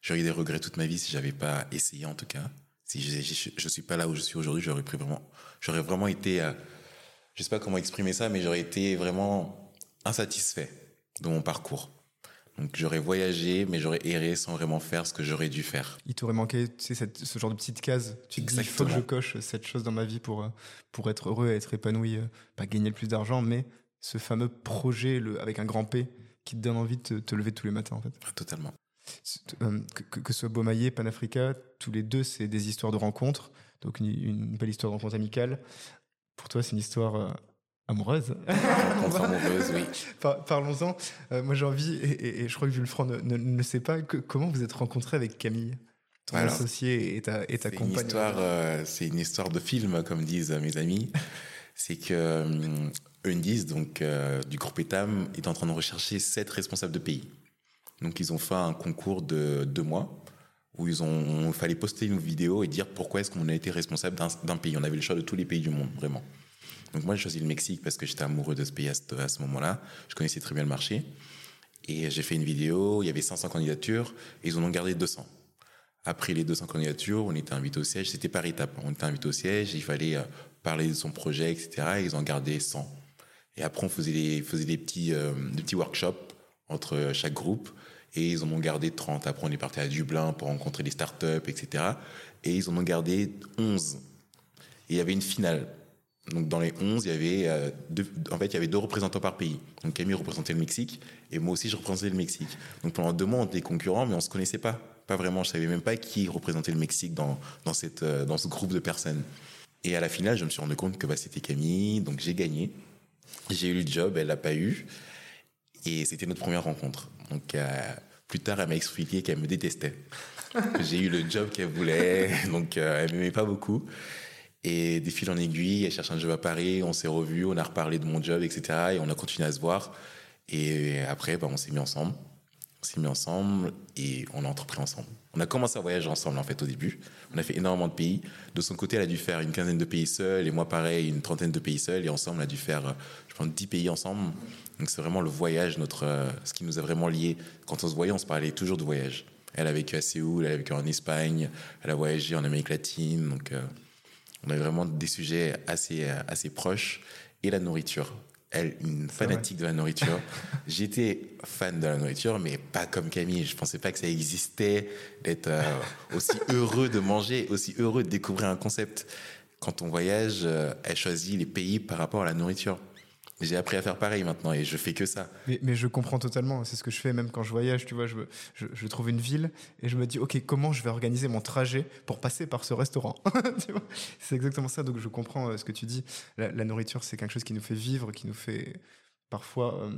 j'aurais eu des regrets toute ma vie si j'avais pas essayé, en tout cas. Si je, je, suis pas là où je suis aujourd'hui, j'aurais pris vraiment, j'aurais vraiment été je sais pas comment exprimer ça, mais j'aurais été vraiment insatisfait de mon parcours. Donc j'aurais voyagé, mais j'aurais erré sans vraiment faire ce que j'aurais dû faire. Il t'aurait manqué tu sais, ce genre de petite case. Tu te dis, il faut que je coche cette chose dans ma vie pour, euh, pour être heureux, être épanoui, euh, pas gagner le plus d'argent, mais ce fameux projet le, avec un grand P qui te donne envie de te, lever tous les matins en fait. Ah, totalement. Euh, que, que, ce soit Beaumaillé, Panafrica, tous les deux, c'est des histoires de rencontres. Donc une, une belle histoire de rencontre amicale. Pour toi, c'est une histoire euh, amoureuse. amoureuse, oui. Parlons-en. Euh, moi, j'ai envie, et, je crois que Vulfran ne, ne, ne sait pas, que, comment vous êtes rencontré avec Camille? Ton associé et ta, et ta compagne. Euh, c'est une histoire de film, comme disent mes amis. c'est que Undis, donc du groupe Etam, est en train de rechercher sept responsables de pays. Donc ils ont fait un concours de deux mois où il fallait poster une vidéo et dire pourquoi est-ce qu'on a été responsable d'un pays. On avait le choix de tous les pays du monde, vraiment. Donc moi, j'ai choisi le Mexique parce que j'étais amoureux de ce pays à ce, moment-là. Je connaissais très bien le marché. Et j'ai fait une vidéo, il y avait 500 candidatures, et ils en ont gardé 200. Après les 200 candidatures, on était invité au siège, c'était par étapes. On était invité au siège, il fallait euh, parler de son projet, etc. Et ils ont gardé 100. Et après, on faisait euh, des petits workshops entre chaque groupe et ils en ont gardé 30. Après, on est parti à Dublin pour rencontrer des startups, etc. Et ils en ont gardé 11. Et il y avait une finale. Donc, dans les 11, il y avait, euh, deux, en fait, il y avait deux représentants par pays. Donc, Camille représentait le Mexique et moi aussi, je représentais le Mexique. Donc, pendant deux mois, on était concurrents, mais on se connaissait pas. Pas vraiment. Je savais même pas qui représentait le Mexique dans, dans, cette, euh, dans ce groupe de personnes. Et à la finale, je me suis rendu compte que bah, c'était Camille. Donc, j'ai gagné. J'ai eu le job, elle l'a pas eu. Et c'était notre première rencontre. Donc, euh, plus tard, elle m'a expliqué qu'elle me détestait. J'ai eu le job qu'elle voulait, donc euh, elle m'aimait pas beaucoup. Et des fils en aiguille, elle cherche un job à Paris, on s'est revus, on a reparlé de mon job, etc. Et on a continué à se voir. Et après, bah, on s'est mis ensemble. On s'est mis ensemble et on a entrepris ensemble. On a commencé à voyager ensemble, en fait, au début. On a fait énormément de pays. De son côté, elle a dû faire une quinzaine de pays seule, et moi, pareil, une trentaine de pays seule. Et ensemble, on a dû faire, je pense, dix pays ensemble. Donc c'est vraiment le voyage, notre, euh, ce qui nous a vraiment liés. Quand on se voyait, on se parlait toujours de voyage. Elle a vécu à Séoul, elle a vécu en Espagne, elle a voyagé en Amérique latine. Donc euh, on avait vraiment des sujets assez, euh, assez proches. Et la nourriture. Elle, une fanatique de la nourriture. J'étais fan de la nourriture, mais pas comme Camille. Je pensais pas que ça existait d'être euh, aussi heureux de manger, aussi heureux de découvrir un concept. Quand on voyage, euh, elle choisit les pays par rapport à la nourriture. J'ai appris à faire pareil maintenant et je fais que ça. Mais, mais je comprends totalement. C'est ce que je fais même quand je voyage. Tu vois, je, je, je, trouve une ville et je me dis, ok, comment je vais organiser mon trajet pour passer par ce restaurant C'est exactement ça. Donc je comprends euh, ce que tu dis. La, la nourriture, c'est quelque chose qui nous fait vivre, qui nous fait parfois euh,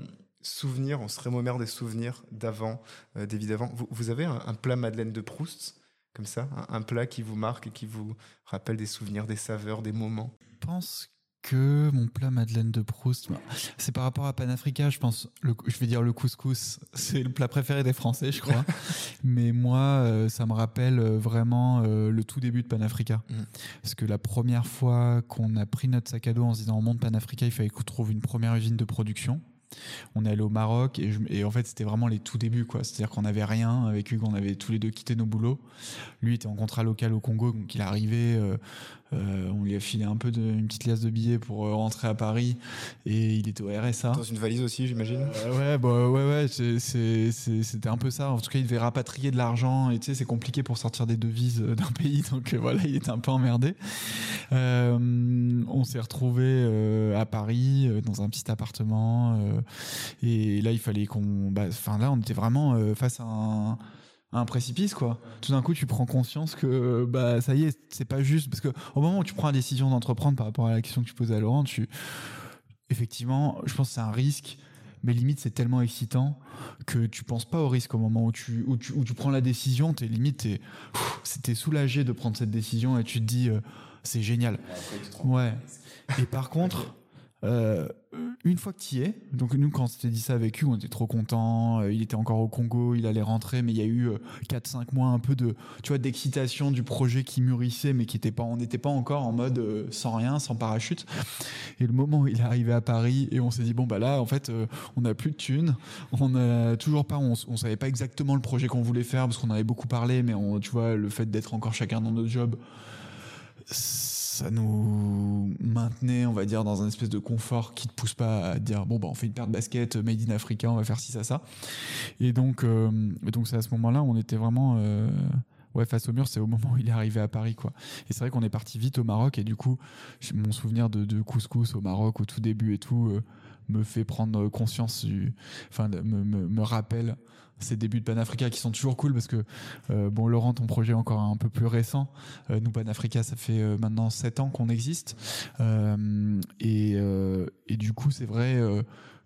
souvenir. On se remémore des souvenirs d'avant, euh, des vies d'avant. Vous, vous, avez un, un, plat Madeleine de Proust comme ça, un, un, plat qui vous marque et qui vous rappelle des souvenirs, des saveurs, des moments? Je pense que mon plat Madeleine de Proust, c'est par rapport à Panafrica, je pense. Le, je vais dire le couscous, c'est le plat préféré des Français, je crois. Mais moi, euh, ça me rappelle vraiment euh, le tout début de Panafrica. Mmh. Parce que la première fois qu'on a pris notre sac à dos en se disant on monte Panafrica, il fallait qu'on trouve une première usine de production. On est allé au Maroc et, je, et en fait c'était vraiment les tout débuts quoi. C'est-à-dire qu'on n'avait rien avec Hugues, on avait tous les deux quitté nos boulots. Lui était en contrat local au Congo, donc il arrivait. Euh, euh, on lui a filé un peu de, une petite liasse de billets pour euh, rentrer à Paris et il était au RSA. Dans une valise aussi, j'imagine. Euh, ouais, bah, ouais, ouais, c'était un peu ça. En tout cas, il devait rapatrier de l'argent et tu sais, c'est compliqué pour sortir des devises d'un pays, donc voilà, il était un peu emmerdé. on s'est retrouvé à Paris dans un petit appartement et là, il fallait qu'on, enfin là, on était vraiment face à un un précipice quoi. Tout d'un coup, tu prends conscience que bah ça y est, c'est pas juste parce que au moment où tu prends la décision d'entreprendre par rapport à la question que tu posais à Laurent, tu effectivement, je pense que c'est un risque mais limite c'est tellement excitant que tu penses pas au risque au moment où tu où tu, où tu prends la décision, t'es limite t'es soulagé de prendre cette décision et tu te dis euh, c'est génial. Ouais. Et par contre euh, une fois que tu y es, donc nous quand on s'était dit ça avec lui, on était trop content. Euh, il était encore au Congo, il allait rentrer, mais il y a eu euh, 4-5 mois un peu de, tu vois, d'excitation du projet qui mûrissait, mais qui était pas, on n'était pas encore en mode euh, sans rien, sans parachute. Et le moment où il est arrivé à Paris et on s'est dit bon bah là en fait on n'a plus de thunes, on a toujours pas, on, on savait pas exactement le projet qu'on voulait faire parce qu'on avait beaucoup parlé, mais on, tu vois le fait d'être encore chacun dans notre job ça nous maintenait, on va dire, dans un espèce de confort qui te pousse pas à dire bon bah on fait une paire de baskets made in Africa, on va faire ci ça ça. Et donc euh, c'est à ce moment-là on était vraiment euh, ouais face au mur, c'est au moment où il est arrivé à Paris quoi. Et c'est vrai qu'on est parti vite au Maroc et du coup mon souvenir de, de couscous au Maroc au tout début et tout euh, me fait prendre conscience du, enfin me, me, me rappelle ces débuts de Panafrica qui sont toujours cool parce que euh, bon Laurent ton projet est encore un peu plus récent. Euh, nous Panafrica ça fait euh, maintenant 7 ans qu'on existe. Euh, et, et du coup c'est vrai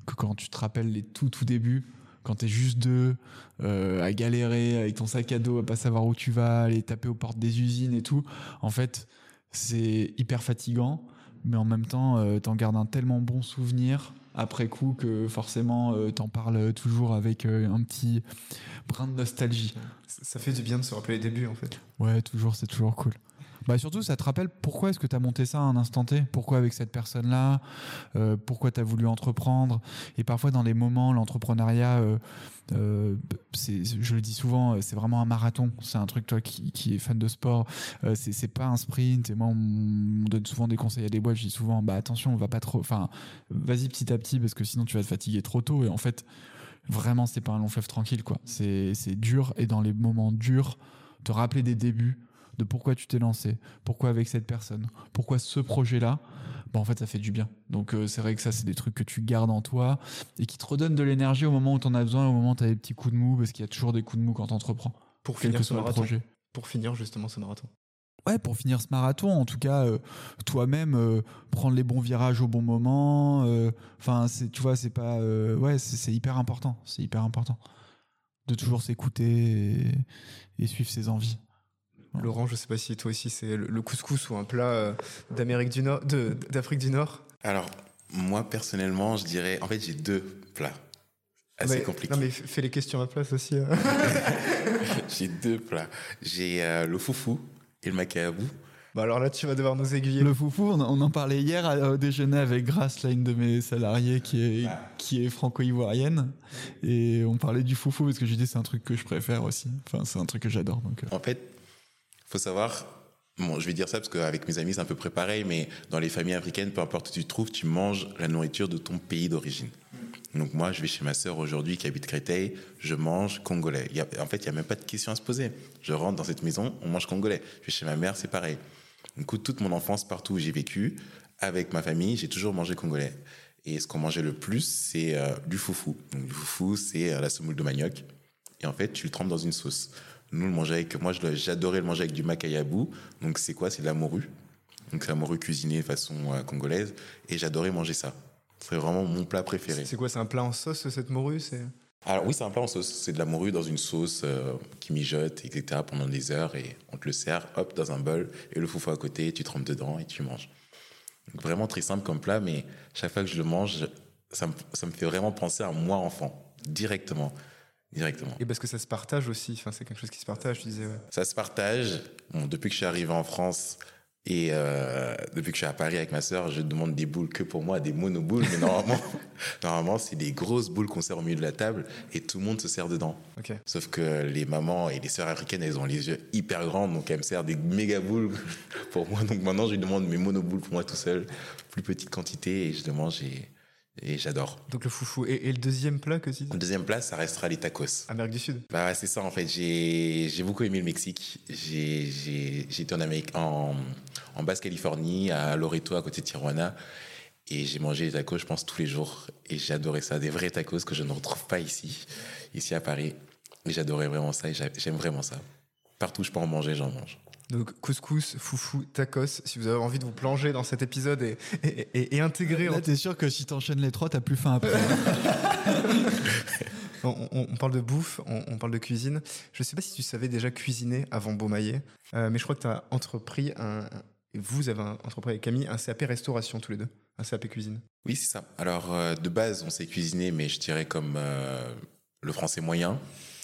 que quand tu te rappelles les tout tout débuts quand t'es juste deux à galérer avec ton sac à dos à pas savoir où tu vas aller taper aux portes des usines et tout en fait c'est hyper fatigant. Mais en même temps t'en gardes un tellement bon souvenir après coup que forcément euh, t'en parles toujours avec euh, un petit brin de nostalgie. Ça fait du bien de se rappeler les débuts en fait. Ouais, toujours, c'est toujours cool. Bah surtout, ça te rappelle pourquoi est-ce que tu as monté ça à un instant T? Pourquoi avec cette personne-là? Euh, Pourquoi tu as voulu entreprendre? Et parfois, dans les moments, l'entrepreneuriat, euh, euh, je le dis souvent, c'est vraiment un marathon. C'est un truc, toi qui, qui est fan de sport, c'est pas un sprint. Et moi, on, on, donne souvent des conseils à des boîtes. Je dis souvent, bah attention, on va pas trop. Enfin, vas-y petit à petit parce que sinon tu vas te fatiguer trop tôt. Et en fait, vraiment, c'est pas un long fleuve tranquille, quoi. C'est dur. Et dans les moments durs, te rappeler des débuts de pourquoi tu t'es lancé, pourquoi avec cette personne, pourquoi ce projet-là, bah en fait ça fait du bien. Donc euh, c'est vrai que ça c'est des trucs que tu gardes en toi et qui te redonnent de l'énergie au moment où tu en as besoin, au moment où tu as des petits coups de mou, parce qu'il y a toujours des coups de mou quand tu entreprends. Pour finir ce marathon. Projet. Pour finir justement ce marathon. Ouais, pour finir ce marathon, en tout cas, euh, toi-même euh, prendre les bons virages au bon moment. Enfin, c'est, tu vois, c'est pas, ouais, c'est hyper important. C'est hyper important de toujours s'écouter et, et suivre ses envies. Laurent, je sais pas si toi aussi c'est le couscous ou un plat euh, d'Amérique du Nord, d'Afrique du Nord. Alors moi personnellement, je dirais, en fait, j'ai deux plats assez mais, compliqués. Non mais fais les questions à ma place aussi. Hein. j'ai deux plats. J'ai euh, le foufou et le macabou. Bah alors là, tu vas devoir nous aiguiller. Le foufou, on, on en parlait hier à, au déjeuner avec Grace, là, une de mes salariés qui est, ah. qui est franco-ivoirienne. Et on parlait du foufou parce que j'ai dit c'est un truc que je préfère aussi. Enfin, c'est un truc que j'adore. Donc, euh. En fait, faut savoir, Bon, je vais dire ça parce qu'avec mes amis, c'est un peu près pareil, mais dans les familles africaines, peu importe où tu te trouves, tu manges la nourriture de ton pays d'origine. Donc moi, je vais chez ma sœur aujourd'hui qui habite Créteil, je mange congolais. en fait, il n'y a même pas de question à se poser. Je rentre dans cette maison, on mange congolais. Je vais chez ma mère, c'est pareil. Du coup, toute mon enfance, partout où j'ai vécu, avec ma famille, j'ai toujours mangé congolais. Et ce qu'on mangeait le plus, c'est euh, du foufou. Donc, du foufou, c'est euh, la semoule de manioc. Et en fait, tu le trempes dans une sauce. Nous, le manger avec, moi, j'adorais le manger avec du macayabou. Donc, c'est quoi? C'est de la morue. Donc, c'est la morue cuisinée de façon euh, congolaise. Et j'adorais manger ça. C'est vraiment mon plat préféré. C'est quoi? C'est un plat en sauce, cette morue? Alors oui, c'est un plat en sauce. C'est de la morue dans une sauce qui mijote, etc. pendant des heures et on te le sert, hop, dans un bol et le foufou à côté, tu trempes dedans et tu manges. vraiment très simple comme plat, mais chaque fois que je le mange, ça me, ça me fait vraiment penser à moi enfant, directement directement. Et parce que ça se partage aussi, enfin, c'est quelque chose qui se partage, tu disais. Ça se partage. depuis que je suis arrivé en France et euh, depuis que je suis à Paris avec ma sœur, je demande des boules que pour moi, des monoboules. Mais normalement, normalement c'est des grosses boules qu'on sert au milieu de la table et tout le monde se sert dedans. Sauf que les mamans et les sœurs africaines, elles ont les yeux hyper grands, donc elles me servent des méga boules pour moi. Donc maintenant, je lui demande mes monoboules pour moi tout seul, plus petite quantité, et je le mange et j'adore. Donc le foufou. Et, le deuxième plat que tu dis? Le deuxième plat, ça restera les tacos. Amérique du Sud Bah c'est ça en fait. J'ai beaucoup aimé le Mexique. J'ai été en Amérique, en, en Basse-Californie, à Loreto, à côté de Tijuana. Et j'ai mangé les tacos, je pense, tous les jours. Et j'adorais ça. Des vrais tacos que je ne retrouve pas ici, ici à Paris. Et j'adorais vraiment ça et j'aime vraiment ça. Partout où je peux en manger, j'en mange. Donc couscous, foufou, tacos. Si vous avez envie de vous plonger dans cet épisode et, et, et, intégrer. Là, t'es sûr que si t'enchaînes les trois, t'as plus faim après. on, parle de bouffe, on, parle de cuisine. Je sais pas si tu savais déjà cuisiner avant Beaumaillé, euh, mais je crois que tu as entrepris un. Vous avez entrepris avec Camille un CAP restauration tous les deux, un CAP cuisine. Oui, c'est ça. Alors euh, de base, on sait cuisiner, mais je dirais comme euh, le français moyen.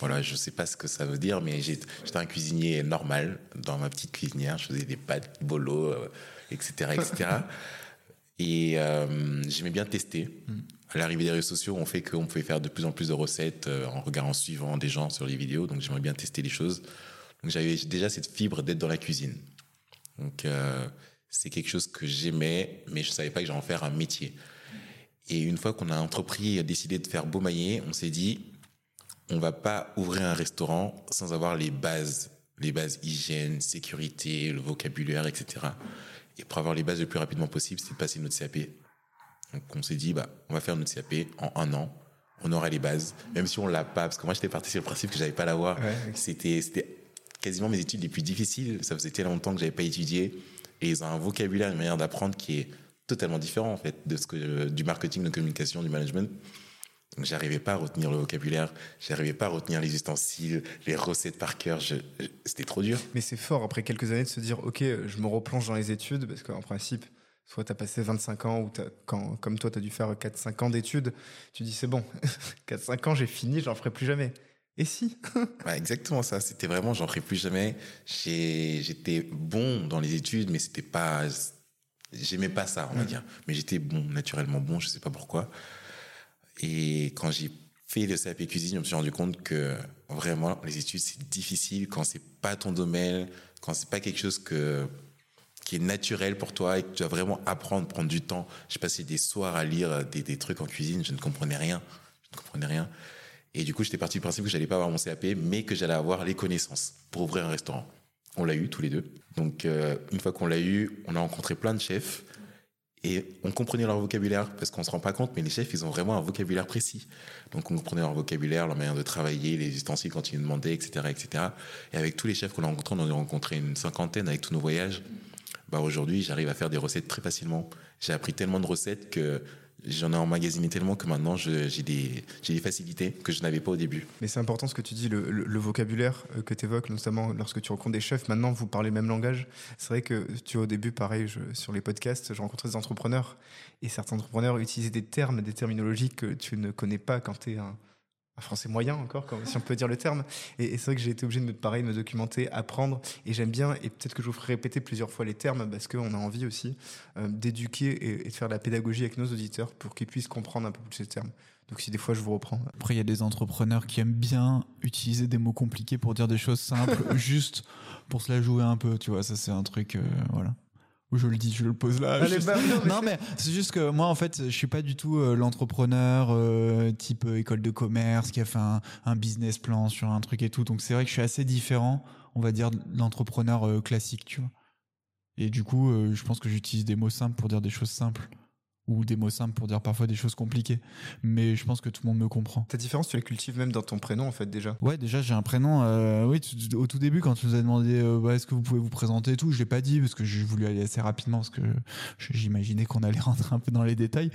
Voilà, je sais pas ce que ça veut dire, mais j'étais un cuisinier normal dans ma petite cuisinière. Je faisais des pâtes, bolo, etc., etc. Et euh, j'aimais bien tester. Mm. À l'arrivée des réseaux sociaux, on fait qu'on pouvait faire de plus en plus de recettes euh, en regardant suivant des gens sur les vidéos. Donc j'aimerais bien tester les choses. Donc j'avais déjà cette fibre d'être dans la cuisine. Donc euh, c'est quelque chose que j'aimais, mais je savais pas que j'allais en faire un métier. Et une fois qu'on a entrepris, décidé de faire Beaumaillé, on s'est dit, on va pas ouvrir un restaurant sans avoir les bases, les bases hygiène, sécurité, le vocabulaire, etc. Et pour avoir les bases le plus rapidement possible, c'est de passer notre CAP. Donc on s'est dit, bah, on va faire notre CAP en un an. On aura les bases, même si on l'a pas, parce que moi j'étais parti sur le principe que j'avais pas l'avoir. Ouais. C'était, c'était quasiment mes études les plus difficiles. Ça faisait tellement longtemps que j'avais pas étudié. Et ils ont un vocabulaire, une manière d'apprendre qui est totalement différent en fait de ce que du marketing, de communication, du management. J'arrivais pas à retenir le vocabulaire, j'arrivais pas à retenir les ustensiles, les recettes par cœur, c'était trop dur. Mais c'est fort après quelques années de se dire ok, je me replonge dans les études parce qu'en principe, soit tu as passé 25 ans ou quand, comme toi tu as dû faire 4-5 ans d'études, tu dis c'est bon, 4-5 ans j'ai fini, j'en ferai plus jamais. Et si Exactement ça, c'était vraiment j'en ferai plus jamais. J'étais bon dans les études, mais c'était pas. J'aimais pas ça, on va dire. Mais j'étais bon, naturellement bon, je sais pas pourquoi. Et quand j'ai fait le CAP cuisine, je me suis rendu compte que vraiment, les études, c'est difficile quand c'est pas ton domaine, quand c'est pas quelque chose que, qui est naturel pour toi et que tu dois vraiment apprendre, prendre du temps. J'ai passé des soirs à lire des, des, trucs en cuisine, je ne comprenais rien. Je ne comprenais rien. Et du coup, j'étais parti du principe que j'allais pas avoir mon CAP, mais que j'allais avoir les connaissances pour ouvrir un restaurant. On l'a eu tous les deux. Donc, euh, une fois qu'on l'a eu, on a rencontré plein de chefs. Et on comprenait leur vocabulaire, parce qu'on se rend pas compte, mais les chefs, ils ont vraiment un vocabulaire précis. Donc on comprenait leur vocabulaire, leur manière de travailler, les ustensiles quand ils nous demandaient, etc., etc. Et avec tous les chefs qu'on a rencontrés, on en a rencontré une cinquantaine avec tous nos voyages. Bah aujourd'hui, j'arrive à faire des recettes très facilement. J'ai appris tellement de recettes que j'en ai emmagasiné tellement que maintenant j'ai des, facilités que je n'avais pas au début. Mais c'est important ce que tu dis, le, vocabulaire euh, que tu évoques, notamment lorsque tu rencontres des chefs. Maintenant, vous parlez le même langage. C'est vrai que tu au début, pareil, sur les podcasts, je rencontrais des entrepreneurs et certains entrepreneurs utilisaient des termes, des terminologies que tu ne connais pas quand tu es un, un français moyen encore, si on peut dire le terme. Et, c'est vrai que j'ai été obligé de me, pareil, me documenter, apprendre. Et j'aime bien, et peut-être que je vous ferai répéter plusieurs fois les termes, parce qu'on a envie aussi euh, d'éduquer et, de faire de la pédagogie avec nos auditeurs pour qu'ils puissent comprendre un peu plus ces termes. Donc si des fois je vous reprends. Après, il y a des entrepreneurs qui aiment bien utiliser des mots compliqués pour dire des choses simples, juste pour se la jouer un peu, tu vois. Ça, c'est un truc, euh, voilà. Je le dis, je le pose là. Allez, bah, non, mais non mais c'est juste que moi en fait je suis pas du tout euh, l'entrepreneur euh, type euh, école de commerce qui a fait un, un business plan sur un truc et tout. Donc c'est vrai que je suis assez différent on va dire de l'entrepreneur classique tu vois. Et du coup je pense que j'utilise des mots simples pour dire des choses simples ou des mots simples pour dire parfois des choses compliquées mais je pense que tout le monde me comprend Ta différence, tu la cultives même dans ton prénom, en fait, déjà. Ouais, déjà j'ai un prénom. euh, oui, tu- tu- au tout début, quand tu nous as demandé euh, ouais, est-ce que vous pouvez vous présenter et tout, je l'ai pas dit parce que j'ai voulu aller assez rapidement parce que j'imaginais qu'on allait rentrer un peu dans les détails.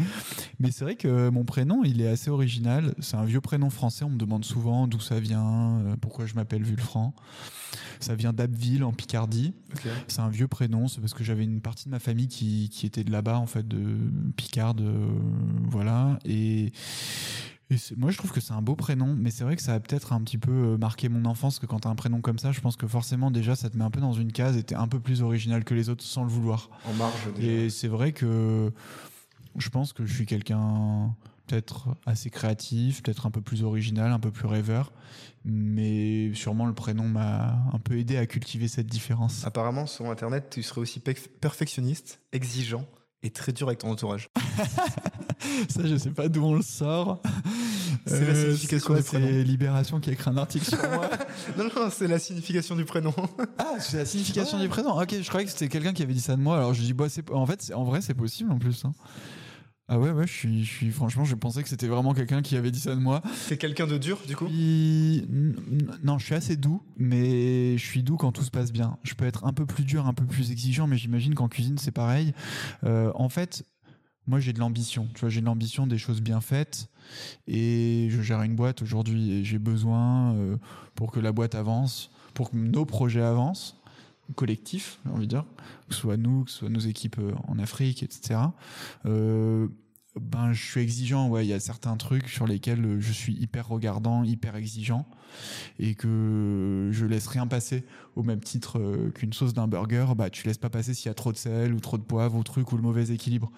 Mais c'est vrai que mon prénom, il est assez original. C'est un vieux prénom français. On me demande souvent d'où ça vient, euh, pourquoi je m'appelle Vulfranc. Ça vient d'Abbeville en Picardie. C'est un vieux prénom, c'est parce que j'avais une partie de ma famille qui, qui était de là-bas, en fait, de Picarde, euh, voilà. Et, moi, je trouve que c'est un beau prénom, mais c'est vrai que ça a peut-être un petit peu euh, marqué mon enfance, que quand t'as un prénom comme ça, je pense que forcément, déjà, ça te met un peu dans une case et t'es un peu plus original que les autres sans le vouloir. En marge, déjà. Et c'est vrai que je pense que je suis quelqu'un peut-être assez créatif, peut-être un peu plus original, un peu plus rêveur, mais sûrement le prénom m'a un peu aidé à cultiver cette différence. Apparemment, sur Internet, tu serais aussi perfectionniste, exigeant et très dur avec ton entourage. Ça, je sais pas d'où on le sort. C'est la signification quoi, du prénom. C'est Libération qui a écrit un article sur moi? non, non, c'est la signification du prénom. ah, c'est la signification du prénom. Ok, je croyais que c'était quelqu'un qui avait dit ça de moi. Alors je dis, bah, en fait, en vrai, c'est possible en plus. hein. Ah ouais, ouais, je suis, je suis, franchement, je pensais que c'était vraiment quelqu'un qui avait dit ça de moi. T'es quelqu'un de dur, du coup Puis, non, je suis assez doux, mais je suis doux quand tout se passe bien. Je peux être un peu plus dur, un peu plus exigeant, mais j'imagine qu'en cuisine, c'est pareil. Euh, en fait, moi, j'ai de l'ambition. Tu vois, j'ai de l'ambition des choses bien faites, et je gère une boîte aujourd'hui, et j'ai besoin euh, pour que la boîte avance, pour que nos projets avancent collectif, j'ai envie de dire, que ce soit nous, que ce soit nos équipes euh, en Afrique, etc. Euh, ben, je suis exigeant, ouais, il y a certains trucs sur lesquels euh, je suis hyper regardant, hyper exigeant, et que je laisse rien passer au même titre qu'une sauce d'un burger, bah, tu laisses pas passer s'il y a trop de sel, ou trop de poivre, ou truc, ou le mauvais équilibre.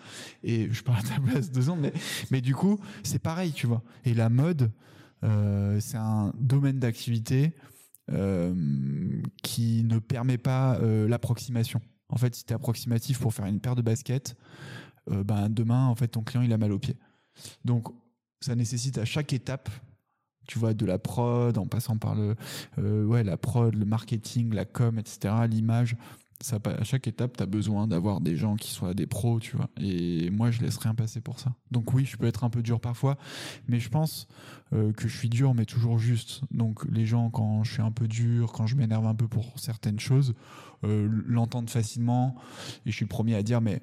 Et je parle à ta place deux secondes, mais, mais du coup, c'est pareil, tu vois. Et la mode, c'est un domaine d'activité qui ne permet pas l'approximation. En fait, si tu es approximatif pour faire une paire de baskets, euh, ben, demain, en fait, ton client, il a mal au pied. Donc, ça nécessite à chaque étape, tu vois, de la prod, en passant par le, euh, ouais, la prod, le marketing, la com, etc., l'image. À chaque étape, tu as besoin d'avoir des gens qui soient des pros, tu vois. Et moi, je laisse rien passer pour ça. Donc oui, je peux être un peu dur parfois, mais je pense euh, que je suis dur, mais toujours juste. Donc les gens, quand je suis un peu dur, quand je m'énerve un peu pour certaines choses, euh, l'entendent facilement. Et je suis le premier à dire, mais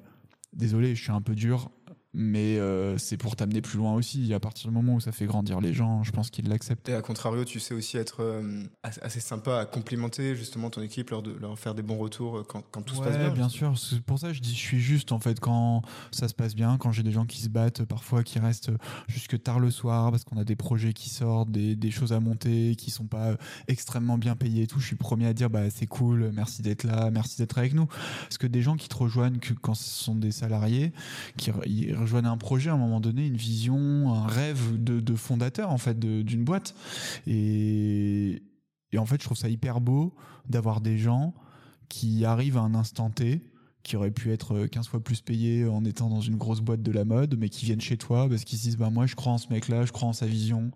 désolé, je suis un peu dur, mais euh, c'est pour t'amener plus loin aussi. À partir du moment où ça fait grandir les gens, je pense qu'ils l'acceptent. Et à contrario, tu sais aussi être euh, assez sympa à complimenter justement ton équipe, leur, de, leur faire des bons retours euh, quand, quand tout se passe bien. bien sûr. C'est pour ça que je dis je suis juste en fait quand ça se passe bien, quand j'ai des gens qui se battent, parfois qui restent jusque tard le soir parce qu'on a des projets qui sortent, des, des choses à monter qui sont pas extrêmement bien payées et tout. Je suis premier à dire bah c'est cool, merci d'être là, merci d'être avec nous. Parce que des gens qui te rejoignent que quand ce sont des salariés, qui ils rejoignent un projet à un moment donné, une vision, un rêve de, fondateur en fait d'une boîte. Et, et en fait, je trouve ça hyper beau d'avoir des gens qui arrivent à un instant T, qui auraient pu être 15 fois plus payés en étant dans une grosse boîte de la mode, mais qui viennent chez toi parce qu'ils se disent bah moi je crois en ce mec-là, je crois en sa vision,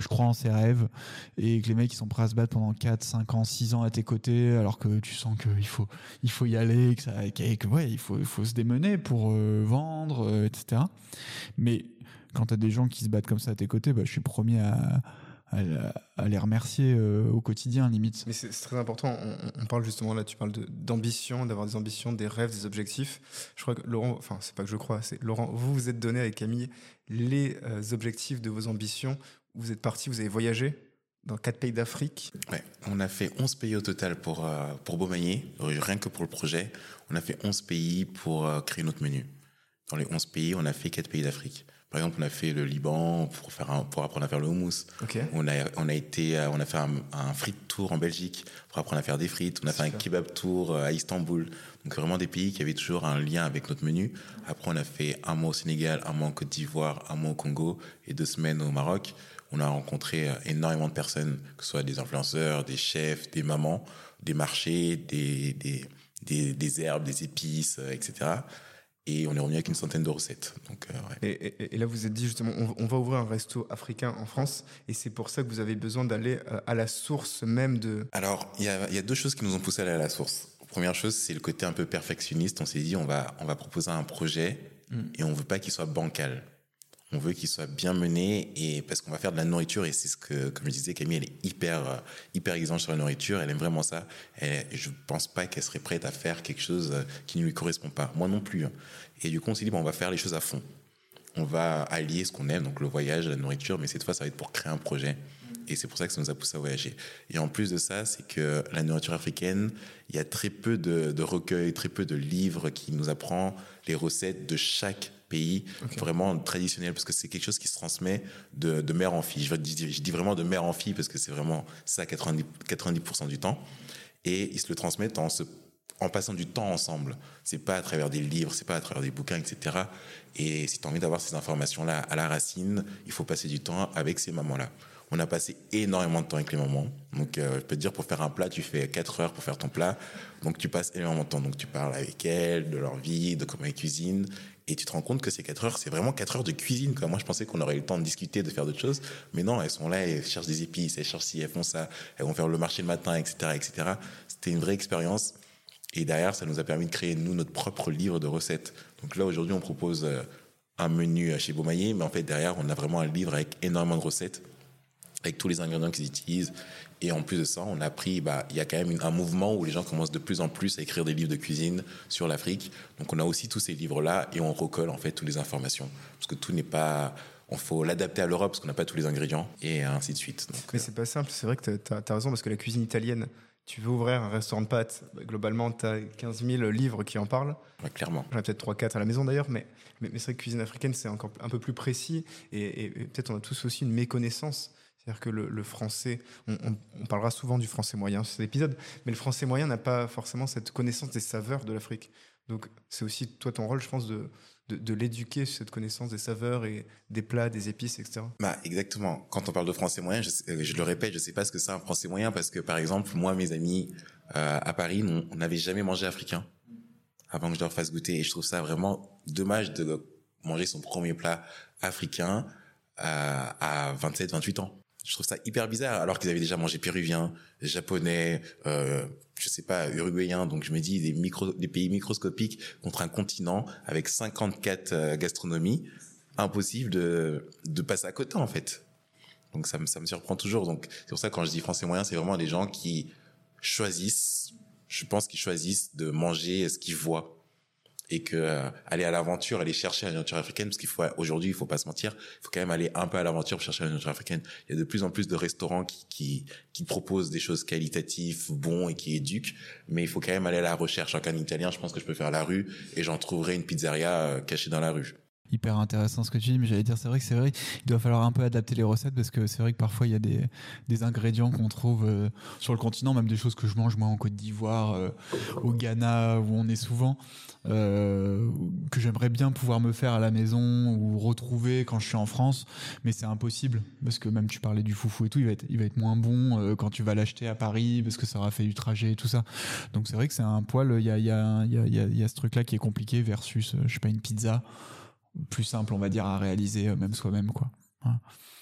je crois en ses rêves, et que les mecs ils sont prêts à se battre pendant 4, 5 ans, 6 ans à tes côtés, alors que tu sens qu'il faut, il faut y aller, que, que, ouais, il faut, il faut se démener pour euh, vendre, euh, etc. Mais quand tu as des gens qui se battent comme ça à tes côtés, bah, je suis premier à, à, à les remercier euh, au quotidien, limite. Mais c'est très important. On, on parle justement là, tu parles de- d'ambition, d'avoir des ambitions, des rêves, des objectifs. Je crois que Laurent, enfin, c'est pas que je crois, c'est Laurent, vous vous êtes donné avec Camille les euh, objectifs de vos ambitions. Vous êtes parti, vous avez voyagé dans quatre pays d'Afrique. Ouais, on a fait 11 pays au total pour, euh, pour Beaumanier, rien que pour le projet. On a fait 11 pays pour euh, créer notre menu. Dans les 11 pays, on a fait 4 pays d'Afrique. Par exemple, on a fait le Liban pour, faire un- pour apprendre à faire le houmous. On a, on a été, euh, on a fait un, un frite tour en Belgique pour apprendre à faire des frites. On a fait un kebab tour euh, à Istanbul. Donc vraiment des pays qui avaient toujours un lien avec notre menu. Après, on a fait un mois au Sénégal, un mois en Côte d'Ivoire, un mois au Congo et deux semaines au Maroc. On a rencontré euh, énormément de personnes, que ce soit des influenceurs, des chefs, des mamans. des marchés, des, des, des, des herbes, des épices, etc. Et on est revenu avec une centaine de recettes. Donc, et, et, et, là, vous êtes dit justement, on, on, va ouvrir un resto africain en France, et c'est pour ça que vous avez besoin d'aller à la source même de. Alors, il y a, y a, deux choses qui nous ont poussé à aller à la source. Première chose, c'est le côté un peu perfectionniste. On s'est dit, on va, on va proposer un projet mm. et on veut pas qu'il soit bancal. On veut qu'il soit bien mené et parce qu'on va faire de la nourriture et c'est ce que, comme je disais, Camille, elle est hyper, hyper exigeante sur la nourriture. Elle aime vraiment ça. Et je pense pas qu'elle serait prête à faire quelque chose qui ne lui correspond pas. Moi non plus. Hein. Et du coup, on s'est dit, bon, on va faire les choses à fond. On va allier ce qu'on aime, donc le voyage, la nourriture, mais cette fois, ça va être pour créer un projet. Et c'est pour ça que ça nous a poussé à voyager. Et en plus de ça, c'est que la nourriture africaine, il y a très peu de, de recueils, très peu de livres qui nous apprend les recettes de chaque pays, okay. vraiment traditionnel, parce que c'est quelque chose qui se transmet de, de mère en fille. Je, dis, je dis vraiment de mère en fille, parce que c'est vraiment ça 90%, 90 du temps. Et ils se le transmettent en se en passant du temps ensemble. C'est pas à travers des livres, c'est pas à travers des bouquins, etc. Et si tu as envie d'avoir ces informations-là à la racine, il faut passer du temps avec ces mamans-là. On a passé énormément de temps avec les mamans. Donc, euh, je peux te dire, pour faire un plat, tu fais 4 heures pour faire ton plat. Donc, tu passes énormément de temps. Donc, tu parles avec elles, de leur vie, de comment elles cuisinent. Et tu te rends compte que ces 4 heures, c'est vraiment 4 heures de cuisine. Quoi. Moi, je pensais qu'on aurait eu le temps de discuter, de faire d'autres choses. Mais non, elles sont là, elles cherchent des épices, elles cherchent si elles font ça, elles vont faire le marché le matin, etc. etc. C'était une vraie expérience. Et derrière, ça nous a permis de créer, nous, notre propre livre de recettes. Donc là, aujourd'hui, on propose un menu chez Beaumaillé, mais en fait, derrière, on a vraiment un livre avec énormément de recettes avec tous les ingrédients qu'ils utilisent. Et en plus de ça, on a pris, bah, il y a quand même un mouvement où les gens commencent de plus en plus à écrire des livres de cuisine sur l'Afrique. Donc on a aussi tous ces livres-là et on recolle en fait toutes les informations. Parce que tout n'est pas, on faut l'adapter à l'Europe parce qu'on n'a pas tous les ingrédients et ainsi de suite. Donc, Mais c'est pas simple, c'est vrai que tu as, as, raison parce que la cuisine italienne, tu veux ouvrir un restaurant de pâtes, bah, globalement, tu as 15 000 livres qui en parlent. Ouais, clairement. J'en ai peut-être 3-4 à la maison d'ailleurs, mais, mais, mais c'est vrai que cuisine africaine, c'est encore un peu plus précis et, et, et peut-être on a tous aussi une méconnaissance c'est-à-dire que le, français, on, parlera souvent du français moyen sur cet épisode, mais le français moyen n'a pas forcément cette connaissance des saveurs de l'Afrique. Donc c'est aussi toi ton rôle, je pense, de, l'éduquer sur cette connaissance des saveurs et des plats, des épices, etc. Bah exactement. Quand on parle de français moyen, je, je le répète, je sais pas ce que c'est un français moyen parce que par exemple, moi, mes amis euh, à Paris, on n'avait jamais mangé africain avant que je leur fasse goûter, et je trouve ça vraiment dommage de manger son premier plat africain à 27, 28 ans je trouve ça hyper bizarre alors qu'ils avaient déjà mangé péruvien, japonais, euh, je sais pas, uruguayen. Donc je me dis des micro, des pays microscopiques contre un continent avec 54 euh, gastronomies, impossible de de passer à côté en fait. Donc ça me ça me surprend toujours. Donc c'est pour ça quand je dis français moyen, c'est vraiment des gens qui choisissent, je pense qu'ils choisissent de manger ce qu'ils voient et que euh, aller à l'aventure, aller chercher la nourriture africaine, parce qu'il faut aujourd'hui, il faut pas se mentir, il faut quand même aller un peu à l'aventure pour chercher la nourriture africaine. Il y a de plus en plus de restaurants qui qui, qui proposent des choses qualitatives, bons et qui éduquent, mais il faut quand même aller à la recherche. En cas italien, je pense que je peux faire la rue et j'en trouverai une pizzeria euh, cachée dans la rue hyper intéressant ce que tu dis, mais j'allais dire, c'est vrai que c'est vrai, il doit falloir un peu adapter les recettes parce que c'est vrai que parfois il y a des, des ingrédients qu'on trouve euh, sur le continent, même des choses que je mange moi en Côte d'Ivoire, euh, au Ghana où on est souvent, euh, que j'aimerais bien pouvoir me faire à la maison ou retrouver quand je suis en France, mais c'est impossible parce que même tu parlais du foufou et tout, il va être, il va être moins bon quand tu vas l'acheter à Paris parce que ça aura fait du trajet et tout ça. Donc c'est vrai que c'est un poil, il y a, y a, y a, y a ce truc là qui est compliqué versus, je sais pas, une pizza plus simple, on va dire, à réaliser euh, même soi-même, quoi.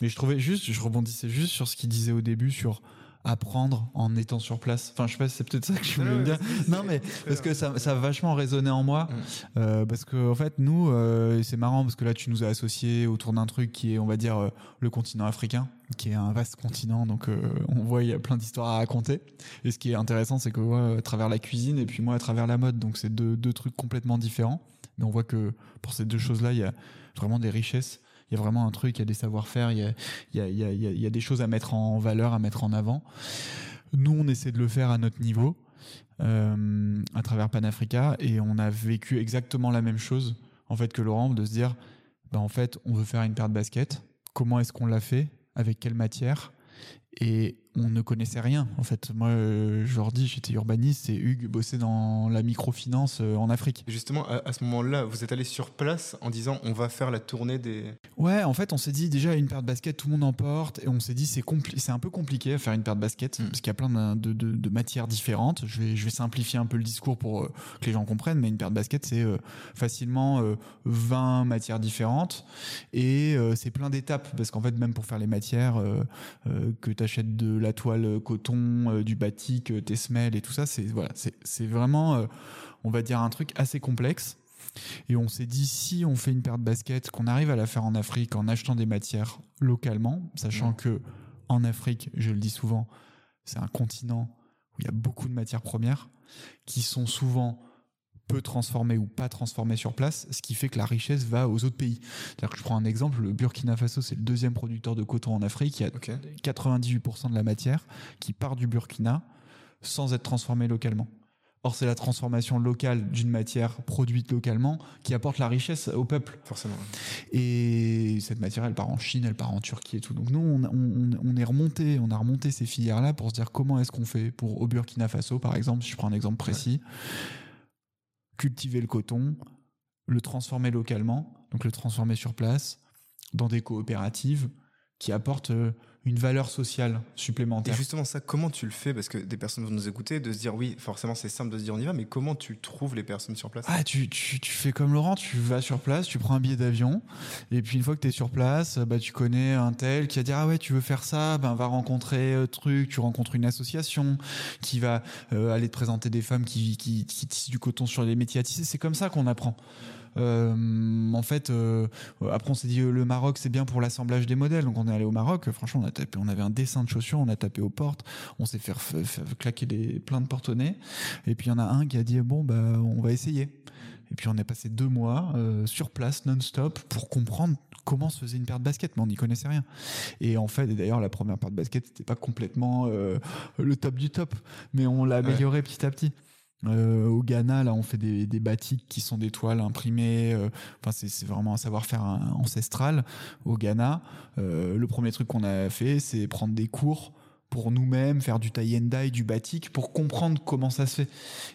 Mais je trouvais juste, je rebondissais juste sur ce qu'il disait au début sur apprendre en étant sur place. Enfin, je sais pas, c'est peut-être ça que je voulais dire. Non, mais parce que ça, ça a vachement résonné en moi. Mm. Euh, parce que en fait, nous, euh, c'est marrant parce que là, tu nous as associés autour d'un truc qui est, on va dire, euh, le continent africain, qui est un vaste continent. Donc, on voit il y a plein d'histoires à raconter. Et ce qui est intéressant, c'est que à travers la cuisine et puis moi à travers la mode, donc c'est deux, deux trucs complètement différents. On voit que pour ces deux choses-là, il y a vraiment des richesses. Il y a vraiment un truc, il y a des savoir-faire, il y a, des choses à mettre en valeur, à mettre en avant. Nous, on essaie de le faire à notre niveau, euh, à travers Panafrica, et on a vécu exactement la même chose, en fait, que Laurent, de se dire, bah, en fait, on veut faire une paire de baskets. Comment est-ce qu'on l'a fait? Avec quelle matière? On ne connaissait rien. En fait, moi, euh, je leur dis, j'étais urbaniste et Hugues bossait dans la microfinance euh, en Afrique. justement, à, ce moment-là, vous êtes allé sur place en disant, on va faire la tournée des. Ouais, en fait, on s'est dit déjà une paire de baskets, tout le monde en porte, et on s'est dit c'est c'est un peu compliqué à faire une paire de baskets mm. parce qu'il y a plein de, de, matières différentes. Je vais, je vais simplifier un peu le discours pour euh, que les gens comprennent, mais une paire de baskets c'est facilement 20 matières différentes et c'est plein d'étapes parce qu'en fait, même pour faire les matières que tu achètes de la toile euh, coton, euh, du batik, euh, tes semelles et tout ça, c'est voilà, c'est vraiment, on va dire un truc assez complexe. Et on s'est dit si on fait une paire de baskets, qu'on arrive à la faire en Afrique en achetant des matières localement, sachant que en Afrique, je le dis souvent, c'est un continent où il y a beaucoup de matières premières qui sont souvent peu transformé ou pas transformé sur place, ce qui fait que la richesse va aux autres pays. C'est-à-dire que je prends un exemple, le Burkina Faso, c'est le deuxième producteur de coton en Afrique. Il y a 98% de la matière qui part du Burkina sans être transformée localement. Or, c'est la transformation locale d'une matière produite localement qui apporte la richesse au peuple. Forcément. Et cette matière, elle part en Chine, elle part en Turquie et tout. Donc nous, on, est remonté, on a remonté ces filières-là pour se dire comment est-ce qu'on fait pour au Burkina Faso, par exemple, si je prends un exemple précis cultiver le coton, le transformer localement, donc le transformer sur place, dans des coopératives qui apportent euh, une valeur sociale supplémentaire. Et justement, ça, comment tu le fais? Parce que des personnes vont nous écouter, de se dire oui, forcément, c'est simple de se dire on y va, mais comment tu trouves les personnes sur place? Ah, tu, tu, tu, fais comme Laurent, tu vas sur place, tu prends un billet d'avion, et puis une fois que tu es sur place, bah, tu connais un tel qui va dire ah ouais, tu veux faire ça, ben va rencontrer euh, truc, tu rencontres une association qui va euh, aller te présenter des femmes qui, qui, qui tissent du coton sur les métiers à tisser. C'est comme ça qu'on apprend. Euh, en fait, euh, après on s'est dit euh, le Maroc c'est bien pour l'assemblage des modèles, donc on est allé au Maroc. Franchement, on a tapé, on avait un dessin de chaussures, on a tapé aux portes, on s'est fait, claquer des plein de porte-nez. Et puis il y en a un qui a dit bon bah on va essayer. Et puis on est passé deux mois sur place non-stop pour comprendre comment se faisait une paire de baskets, mais on n'y connaissait rien. Et en fait, d'ailleurs, la première paire de baskets, c'était pas complètement le top du top, mais on l'a amélioré petit à petit. Euh, au Ghana, là, on fait des, des batiks qui sont des toiles imprimées. Euh, enfin, c'est vraiment un savoir-faire ancestral. Au Ghana, euh, le premier truc qu'on a fait, c'est prendre des cours pour nous-mêmes, faire du tie and dye, du batik, pour comprendre comment ça se fait.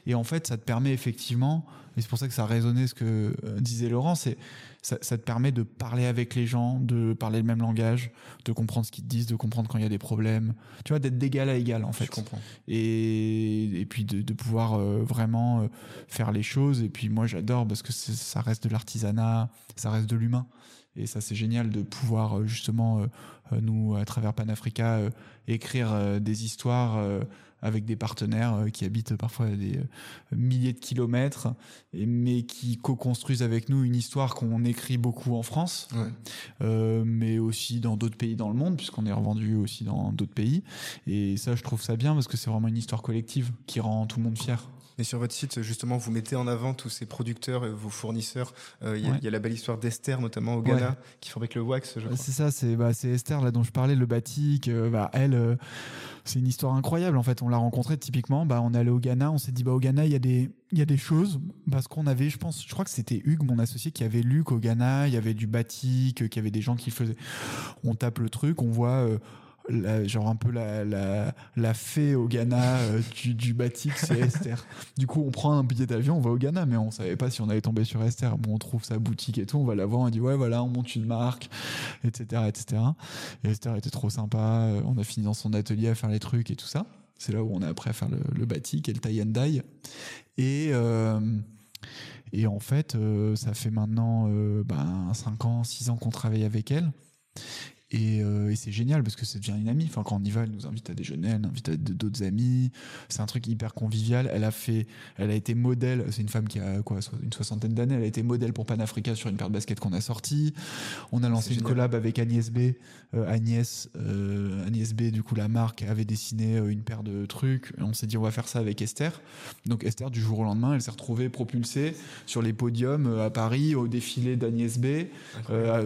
Et en fait, ça te permet effectivement, et c'est pour ça que ça résonnait ce que disait Laurent, c'est ça, te permet de parler avec les gens, de parler le même langage, de comprendre ce qu'ils te disent, de comprendre quand il y a des problèmes. Tu vois, d'être d'égal à égal, en fait. Je comprends. Et, et puis de, pouvoir euh, vraiment euh, faire les choses. Et puis moi, j'adore parce que ça reste de l'artisanat, ça reste de l'humain. Et ça, c'est génial de pouvoir euh, justement, nous, à travers Panafrica, écrire des histoires avec des partenaires euh, qui habitent parfois à des euh, milliers de kilomètres, mais qui co-construisent avec nous une histoire qu'on écrit beaucoup en France, euh, mais aussi dans d'autres pays dans le monde, puisqu'on est revendu aussi dans d'autres pays. Et ça, je trouve ça bien parce que c'est vraiment une histoire collective qui rend tout le monde fier. Et sur votre site, justement, vous mettez en avant tous ces producteurs, et vos fournisseurs. Il y, a la belle histoire d'Esther, notamment au Ghana, qui fabrique le wax. C'est ça, c'est bah, Esther là dont je parlais, le batik. bah, elle, c'est une histoire incroyable en fait. On l'a rencontrée typiquement, bah on est allé au Ghana, on s'est dit bah au Ghana il y a des il y a des choses parce qu'on avait, je pense, je crois que c'était Hugues, mon associé, qui avait lu qu'au Ghana il y avait du batik, qu'il y avait des gens qui faisaient. On tape le truc, on voit. Genre un peu la, la, la fée au Ghana euh, du, du batik, c'est Esther. Du coup, on prend un billet d'avion, on va au Ghana, mais on savait pas si on allait tomber sur Esther. Bon, on trouve sa boutique et tout, on va la voir, on dit ouais, voilà, on monte une marque, etc., etc. Et Esther était trop sympa. Euh, on a fini dans son atelier à faire les trucs et tout ça. C'est là où on a après à faire le, le batik et le tie and. Et euh, et en fait, ça fait maintenant ben, 5 ans, 6 ans qu'on travaille avec elle. Euh, et, c'est génial parce que c'est devient une amie. Enfin, quand on y va, elle nous invite à déjeuner, elle invite à d'autres amis. C'est un truc hyper convivial. Elle a fait, elle a été modèle. C'est une femme qui a quoi, une soixantaine d'années. Elle a été modèle pour Panafrica sur une paire de baskets qu'on a sorti. On a lancé une collab avec Agnès B. Euh, Agnès, euh, Agnès B. Du coup, la marque avait dessiné une paire de trucs. on s'est dit, on va faire ça avec Esther. Donc Esther, du jour au lendemain, elle s'est retrouvée propulsée sur les podiums à Paris au défilé d'Agnès B.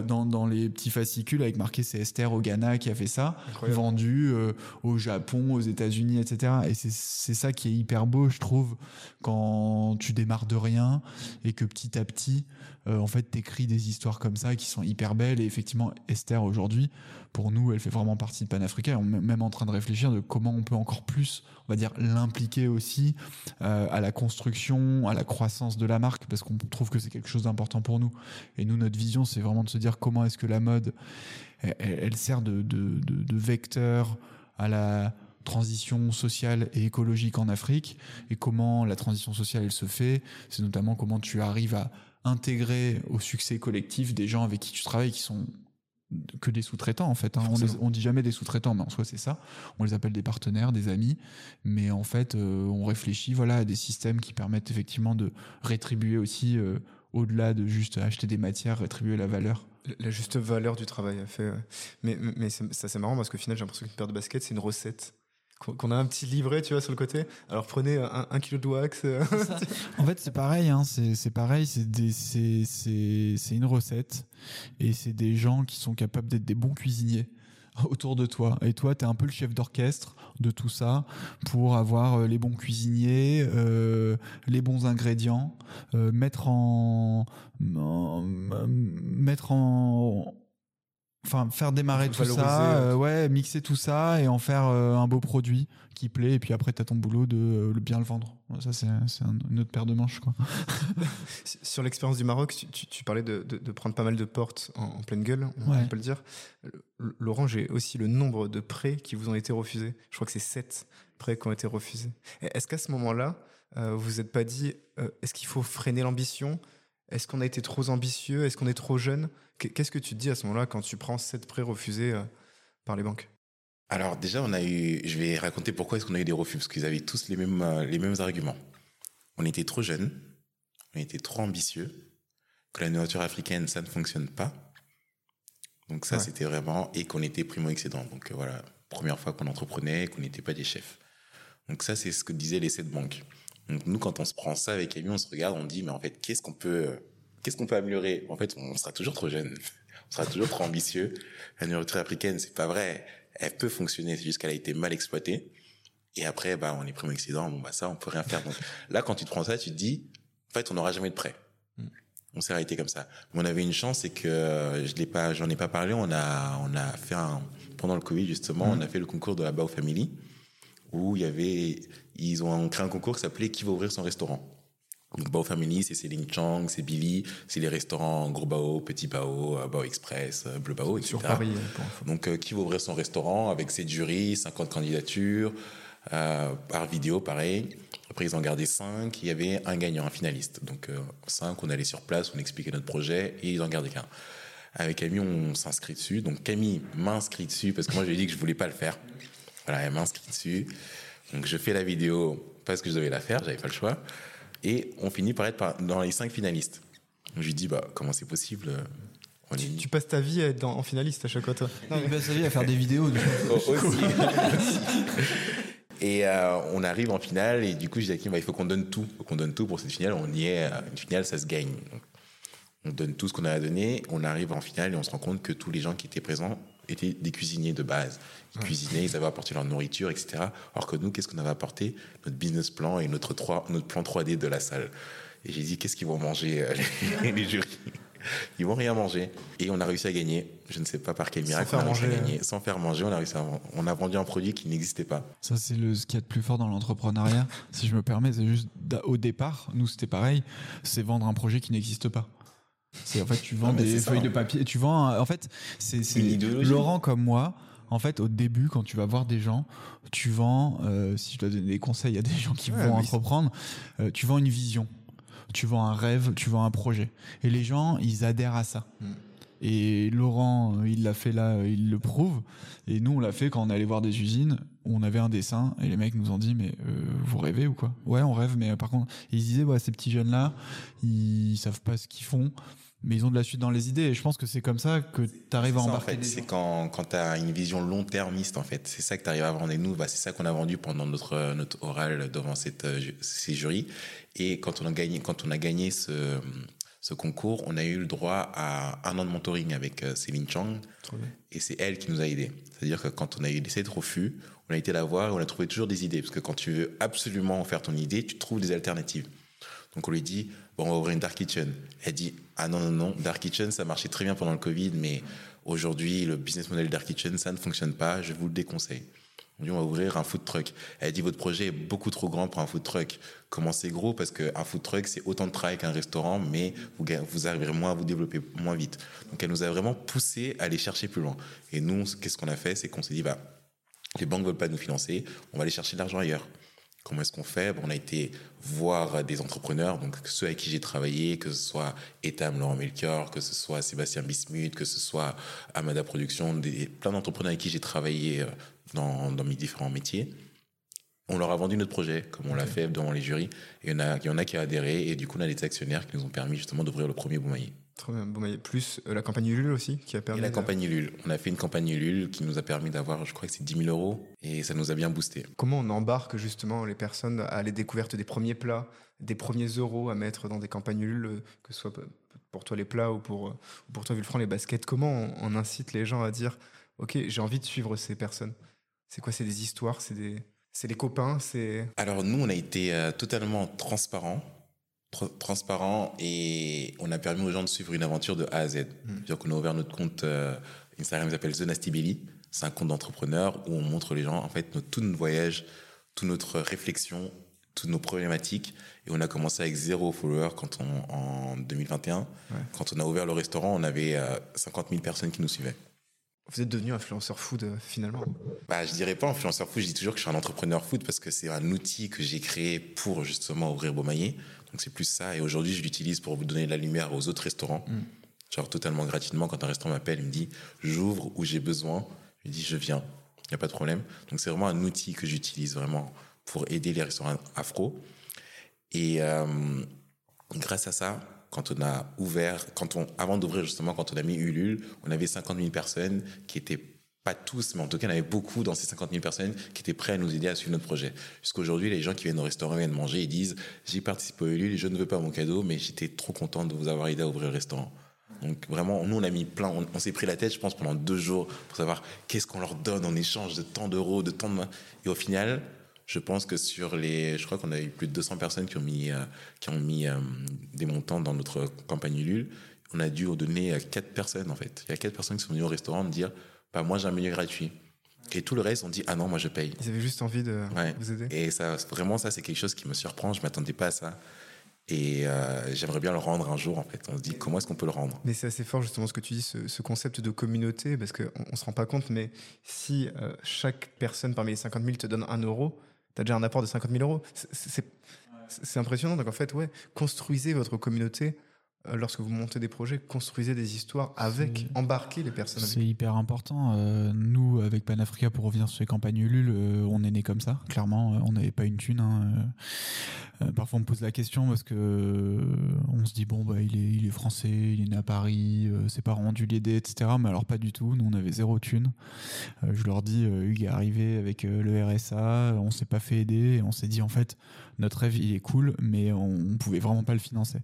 dans, dans les petits fascicules avec marqué c'est Esther au Ghana qui a fait ça, Incroyable. vendu euh, au Japon, aux États-Unis, etc. Et c'est c'est ça qui est hyper beau, je trouve, quand tu démarres de rien et que petit à petit, euh, en fait, t'écris des histoires comme ça qui sont hyper belles. Et effectivement, Esther aujourd'hui, pour nous, elle fait vraiment partie de Panafrica. On est même en train de réfléchir de comment on peut encore plus, on va dire, l'impliquer aussi euh, à la construction, à la croissance de la marque, parce qu'on trouve que c'est quelque chose d'important pour nous. Et nous, notre vision, c'est vraiment de se dire comment est-ce que la mode, elle, sert de, de vecteur à la transition sociale et écologique en Afrique et comment la transition sociale elle se fait c'est notamment comment tu arrives à intégrer au succès collectif des gens avec qui tu travailles qui sont que des sous-traitants en fait. hein. On, les- on dit jamais des sous-traitants, mais en soi c'est ça. On les appelle des partenaires, des amis, mais en fait euh, on réfléchit voilà à des systèmes qui permettent effectivement de rétribuer aussi euh, au-delà de juste acheter des matières, rétribuer la valeur. La juste valeur du travail a fait. ouais. Mais, mais ça, c'est marrant parce qu'au final, j'ai l'impression qu'une paire de baskets, c'est une recette. Qu'on a un petit livret, tu vois, sur le côté. Alors prenez un, un kilo de wax. euh, En fait, c'est pareil, hein, c'est pareil, c'est une recette et c'est des gens qui sont capables d'être des bons cuisiniers autour de toi. Et toi, tu es un peu le chef d'orchestre de tout ça pour avoir euh, les bons cuisiniers, euh, les bons ingrédients, euh, mettre en, en- mettre en enfin faire démarrer tout ça, euh, ouais, mixer tout ça et en faire euh, un beau produit qui plaît et puis après tu as ton boulot de euh, bien le vendre. Ça c'est c'est un- une autre paire de manches quoi. Sur l'expérience du Maroc, tu, tu- tu parlais de, de- de prendre pas mal de portes en, en pleine gueule, on Ouais. peut le dire. Laurent, j'ai aussi le nombre de prêts qui vous ont été refusés. Je crois que c'est 7 prêts qui ont été refusés. Est-ce qu'à ce moment-là, vous vous êtes pas dit, est-ce qu'il faut freiner l'ambition? Est-ce qu'on a été trop ambitieux? Est-ce qu'on est trop jeune? Qu- Qu'est-ce que tu te dis à ce moment-là quand tu prends 7 prêts refusés euh, par les banques? Alors déjà, on a eu, je vais raconter pourquoi est-ce qu'on a eu des refus, parce qu'ils avaient tous les mêmes, euh, les mêmes arguments. On était trop jeunes, on était trop ambitieux, que la nourriture africaine, ça ne fonctionne pas. Donc ça, Ouais. c'était vraiment, et qu'on était primo-excédent. Donc euh, voilà, première fois qu'on entreprenait, qu'on n'était pas des chefs. Donc ça, c'est ce que disaient les sept banques. Donc nous, quand on se prend ça avec Camille, on se regarde, on dit, mais en fait, qu'est-ce qu'on peut, euh, qu'est-ce qu'on peut améliorer? En fait, on sera toujours trop jeune, on sera toujours trop ambitieux. La nourriture africaine, c'est pas vrai. Elle peut fonctionner, c'est juste qu'elle a été mal exploitée. Et après, bah, on est primo excédent, bon, bah, ça, on peut rien faire. Donc, là, quand tu te prends ça, tu te dis, en fait, on n'aura jamais de prêt. Mm. On s'est arrêté comme ça. Mais on avait une chance, c'est que euh, je l'ai pas, j'en ai pas parlé. On a, on a fait un, pendant le Covid, justement, on a fait le concours de la Bao Family, où il y avait, ils ont créé un concours qui s'appelait Qui va ouvrir son restaurant? Donc, Bao Family, c'est Céline Chang, c'est Billy, c'est les restaurants Gros Bao, Petit Bao, euh, Bao Express, euh, Bleu Bao, etc. sur Paris euh, info. Donc, euh, qui va ouvrir son restaurant avec ses jurys, 50 candidatures, euh, par vidéo, pareil. Après, ils en gardaient 5. Il y avait un gagnant, un finaliste. Donc, 5, on allait sur place, on expliquait notre projet et ils en gardaient qu'un. Avec Camille, on s'inscrit dessus. Donc, Camille m'inscrit dessus parce que moi, je lui ai dit que je voulais pas le faire. Voilà, elle m'inscrit dessus. Donc, je fais la vidéo parce que je devais la faire, j'avais pas le choix. Et on finit par être par- dans les 5 finalistes. Donc, je lui dis, bah, comment c'est possible on est- Tu passes ta vie à être dans- en finaliste à chaque fois, toi. Non, Il passe sa vie à faire des vidéos. du coup. Oh, aussi. Et euh, on arrive en finale et du coup, je dis à Kim, bah, il faut qu'on donne tout. Il faut qu'on donne tout pour cette finale. On y est. euh, Une finale, ça se gagne. Donc, on donne tout ce qu'on a à donner. On arrive en finale et on se rend compte que tous les gens qui étaient présents étaient des cuisiniers de base. Ils cuisinaient, ils avaient apporté leur nourriture, etc. Alors que nous, qu'est-ce qu'on avait apporté? Notre business plan et notre, 3, notre plan 3D de la salle. Et j'ai dit, qu'est-ce qu'ils vont manger, euh, les, les jurys? Ils vont rien manger. Et on a réussi à gagner. Je ne sais pas par quel miracle on a réussi à gagner. Sans faire manger, on a réussi à, on a vendu un produit qui n'existait pas. Ça, c'est le, ce qu'il y a de plus fort dans l'entrepreneuriat. si je me permets, c'est juste au départ, nous, c'était pareil. C'est vendre un projet qui n'existe pas. C'est en fait, tu vends Non, des ça, feuilles de papier. Tu vends, en fait, c'est. Laurent comme moi. En fait, au début, quand tu vas voir des gens, tu vends, euh, si je dois donner des conseils à des gens qui Ouais, vont entreprendre, euh, tu vends une vision, tu vends un rêve, tu vends un projet. Et les gens, ils adhèrent à ça. Mm. Et Laurent, euh, il l'a fait là, euh, il le prouve. Et nous, on l'a fait quand on allait voir des usines où on avait un dessin et les mecs nous ont dit mais euh, vous rêvez ou quoi? Ouais, on rêve, mais par contre, ils se disaient ouais, ces petits jeunes là, ils savent pas ce qu'ils font, mais ils ont de la suite dans les idées. Et je pense que c'est comme ça que tu arrives à ça, en embarquer. fait, c'est quand, quand tu as une vision long-termiste, en fait. C'est ça que tu arrives à vendre. Et nous, bah, c'est ça qu'on a vendu pendant notre, notre oral devant cette, ces jurys. Et quand on a gagné, quand on a gagné ce, ce concours, on a eu le droit à un an de mentoring avec euh, Céline Chang. Et c'est elle qui nous a aidés. C'est-à-dire que quand on a eu des de refus, on a été la voir et on a trouvé toujours des idées. Parce que quand tu veux absolument faire ton idée, tu trouves des alternatives. Donc on lui dit, bon, on va ouvrir une Dark Kitchen. Elle dit, ah non, non, non, Dark Kitchen, ça marchait très bien pendant le Covid, mais aujourd'hui, le business model Dark Kitchen, ça ne fonctionne pas, je vous le déconseille. On dit, on va ouvrir un food truck. Elle dit, votre projet est beaucoup trop grand pour un food truck. Commencez gros parce qu'un food truck, c'est autant de travail qu'un restaurant, mais vous, vous arriverez moins à vous développer moins vite. Donc, elle nous a vraiment poussé à aller chercher plus loin. Et nous, qu'est-ce qu'on a fait? C'est qu'on s'est dit, bah, les banques ne veulent pas nous financer, on va aller chercher de l'argent ailleurs. Comment est-ce qu'on fait? On a été voir des entrepreneurs, donc ceux avec qui j'ai travaillé, que ce soit Etam Laurent Melchior, que ce soit Sébastien Bismuth, que ce soit Amada Production, des, plein d'entrepreneurs avec qui j'ai travaillé euh, dans, mes différents métiers. On leur a vendu notre projet, comme on l'a fait devant les jurys. Et il y, en a, il y en a qui ont adhéré. Et du coup, on a des actionnaires qui nous ont permis justement d'ouvrir le premier Boumaillé. Trop bien, Plus euh, la campagne Ulule aussi, qui a permis. Et la campagne Ulule. On a fait une campagne Ulule qui nous a permis d'avoir, je crois que c'est 10 000 euros. Et ça nous a bien boosté. Comment on embarque justement les personnes à les découvertes des premiers plats, des premiers euros à mettre dans des campagnes Ulule, que ce soit pour toi les plats ou pour, euh, pour toi, Vulfran, les baskets? Comment on incite les gens à dire Ok, j'ai envie de suivre ces personnes? C'est quoi C'est des histoires C'est des, c'est les copains C'est. Alors nous, on a été euh, totalement transparent, transparent, et on a permis aux gens de suivre une aventure de A à Z. Hmm. C'est-à-dire qu'on a ouvert notre compte euh, Instagram qui s'appelle The Nasty Belly. C'est un compte d'entrepreneur où on montre les gens en fait tout notre voyage, toute notre réflexion, toutes nos problématiques. Et on a commencé avec zéro follower quand on, en 2021. Quand on a ouvert le restaurant, on avait 50 euh, 000 personnes qui nous suivaient. Vous êtes devenu influenceur food euh, finalement bah, Je dirais pas influenceur food, je dis toujours que je suis un entrepreneur food parce que c'est un outil que j'ai créé pour justement ouvrir Beaumaillé. Donc c'est plus ça. Et aujourd'hui, je l'utilise pour vous donner la lumière aux autres restaurants. Mm. Genre totalement gratuitement, quand un restaurant m'appelle, il me dit j'ouvre où j'ai besoin. Je lui dis je viens, il n'y a pas de problème. Donc c'est vraiment un outil que j'utilise vraiment pour aider les restaurants afro. Et euh, grâce à ça, quand on a ouvert, quand on, avant d'ouvrir justement, quand on a mis Ulule, on avait 50 000 personnes qui étaient pas tous, mais en tout cas, il y avait beaucoup dans ces 50 000 personnes qui étaient prêts à nous aider à suivre notre projet. Jusqu'aujourd'hui, les gens qui viennent au restaurant viennent manger, ils disent J'ai participé au Ulule, je ne veux pas mon cadeau, mais j'étais trop content de vous avoir aidé à ouvrir le restaurant. Donc vraiment, nous, on a mis plein, on, s'est pris la tête, je pense, pendant deux jours pour savoir qu'est-ce qu'on leur donne en échange de tant d'euros, de tant de... Et au final, je pense que sur les, je crois qu'on a eu plus de 200 personnes qui ont mis, euh, qui ont mis euh, des montants dans notre campagne Ulule. On a dû donner quatre personnes en fait. Il y a quatre personnes qui sont venues au restaurant me dire, bah moi j'ai un menu gratuit. Et tout le reste, on dit ah non, moi je paye. Ils avaient juste envie de vous aider. Et ça, vraiment, ça c'est quelque chose qui me surprend. Je m'attendais pas à ça. Et euh, j'aimerais bien le rendre un jour, en fait. On se dit, comment est-ce qu'on peut le rendre? Mais c'est assez fort, justement, ce que tu dis, ce, concept de communauté, parce qu'on ne se rend pas compte, mais si chaque personne parmi les 50 000 te donne un euro, tu as déjà un apport de 50 000 euros. C'est impressionnant. Donc en fait, ouais, construisez votre communauté lorsque vous montez des projets, construisez des histoires avec, embarquez les personnes. C'est hyper important. Euh, nous, avec Panafrica, pour revenir sur les campagnes Ulule, euh, on est né comme ça, clairement. on n'avait pas une thune. Hein, parfois, on me pose la question parce que on se dit bon, bah, il est, il est français, il est né à Paris, ses parents ont dû l'aider, etc. Mais alors, pas du tout. Nous, on avait zéro thune. je leur dis, Hugues est arrivé avec le RSA, on s'est pas fait aider, et on s'est dit en fait, notre rêve, il est cool, mais on, on pouvait vraiment pas le financer.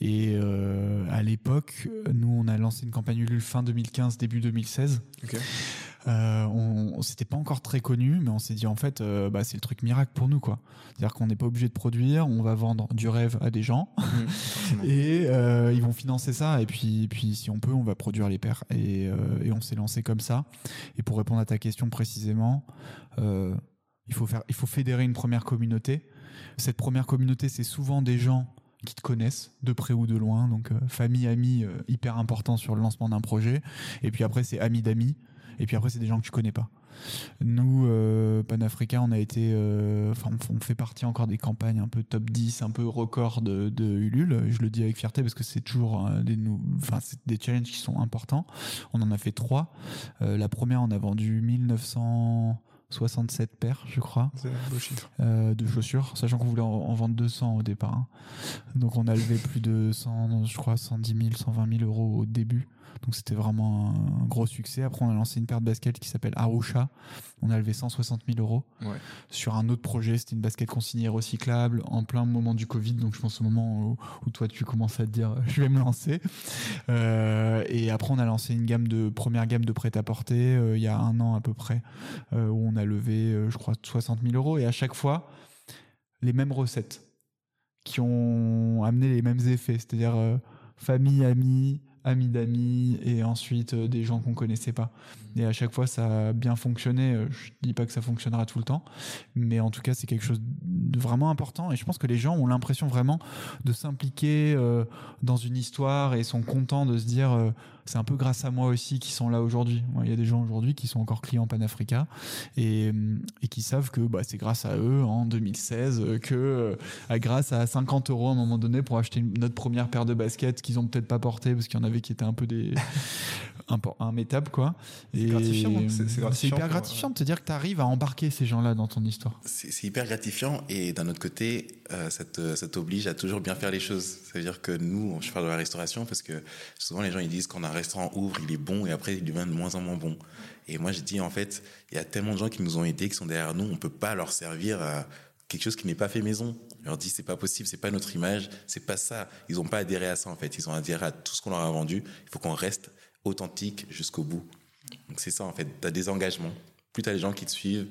Et euh, à l'époque, nous, on a lancé une campagne Ulule fin 2015, début 2016. Euh, on, c'était pas encore très connu, mais on s'est dit en fait, euh, bah, c'est le truc miracle pour nous, quoi. C'est-à-dire qu'on n'est pas obligé de produire, on va vendre du rêve à des gens mmh, et ils vont financer ça. Et puis, puis, si on peut, on va produire les paires. Et, et on s'est lancé comme ça. Et pour répondre à ta question précisément, il faut faire, il faut fédérer une première communauté. Cette première communauté, c'est souvent des gens qui te connaissent de près ou de loin. Donc euh, famille, amis, euh, hyper important sur le lancement d'un projet. Et puis après, c'est amis d'amis. Et puis après, c'est des gens que tu connais pas. Nous, euh, Panafrica, on a été, enfin, on fait partie encore des campagnes un peu top 10, un peu record de, de Ulule. Je le dis avec fierté parce que c'est toujours des, enfin, des challenges qui sont importants. On en a fait trois. la première, on a vendu 1900 67 paires, je crois, euh, de chaussures, sachant qu'on voulait en, en vendre 200 au départ. hein. Donc on a levé plus de 100, je crois 110 000, 120 000 euros au début. Donc c'était vraiment un gros succès. Après on a lancé une paire de baskets qui s'appelle Arusha. On a levé 160 000 euros Ouais. sur un autre projet. C'était une basket consignée recyclable en plein moment du Covid. Donc je pense au moment où, où toi tu commences à te dire je vais me lancer. Euh, et après on a lancé une gamme de première gamme de prêt-à-porter euh, il y a un an à peu près euh, où on a levé je crois 60 000 euros et à chaque fois les mêmes recettes qui ont amené les mêmes effets, c'est-à-dire euh, famille, amis, amis d'amis et ensuite euh, des gens qu'on connaissait pas. Et à chaque fois, ça a bien fonctionné. Euh, Je dis pas que ça fonctionnera tout le temps, mais en tout cas, c'est quelque chose de vraiment important. Et je pense que les gens ont l'impression vraiment de s'impliquer euh, dans une histoire et sont contents de se dire euh, c'est un peu grâce à moi aussi qu'ils sont là aujourd'hui. Il y a des gens aujourd'hui qui sont encore clients Panafrica et, et qui savent que bah, c'est grâce à eux en 2016 euh, que à- grâce à 50 euros à un moment donné pour acheter notre première paire de baskets qu'ils ont peut-être pas portées parce qu'il y en avait qui étaient un peu des impo- immétables quoi. Et gratifiant, hein. C'est- c'est gratifiant hyper pour- gratifiant de te dire que tu arrives à embarquer ces gens-là dans ton histoire. C'est c'est hyper gratifiant et d'un autre côté, euh, ça ça t'oblige à toujours bien faire les choses. Ça veut dire que nous, je parle de la restauration parce que souvent les gens ils disent quand un restaurant ouvre, il est bon et après il devient de moins en moins bon. Et moi je dis en fait, il y a tellement de gens qui nous ont aidés, qui sont derrière nous, on peut pas leur servir euh, quelque chose qui n'est pas fait maison. On leur dit c'est pas possible, c'est pas notre image, c'est pas ça. Ils ont pas adhéré à ça en fait. Ils ont adhéré à tout ce qu'on leur a vendu. Il faut qu'on reste authentique jusqu'au bout. Donc c'est ça en fait. Tu as des engagements. Plus tu as les gens qui te suivent,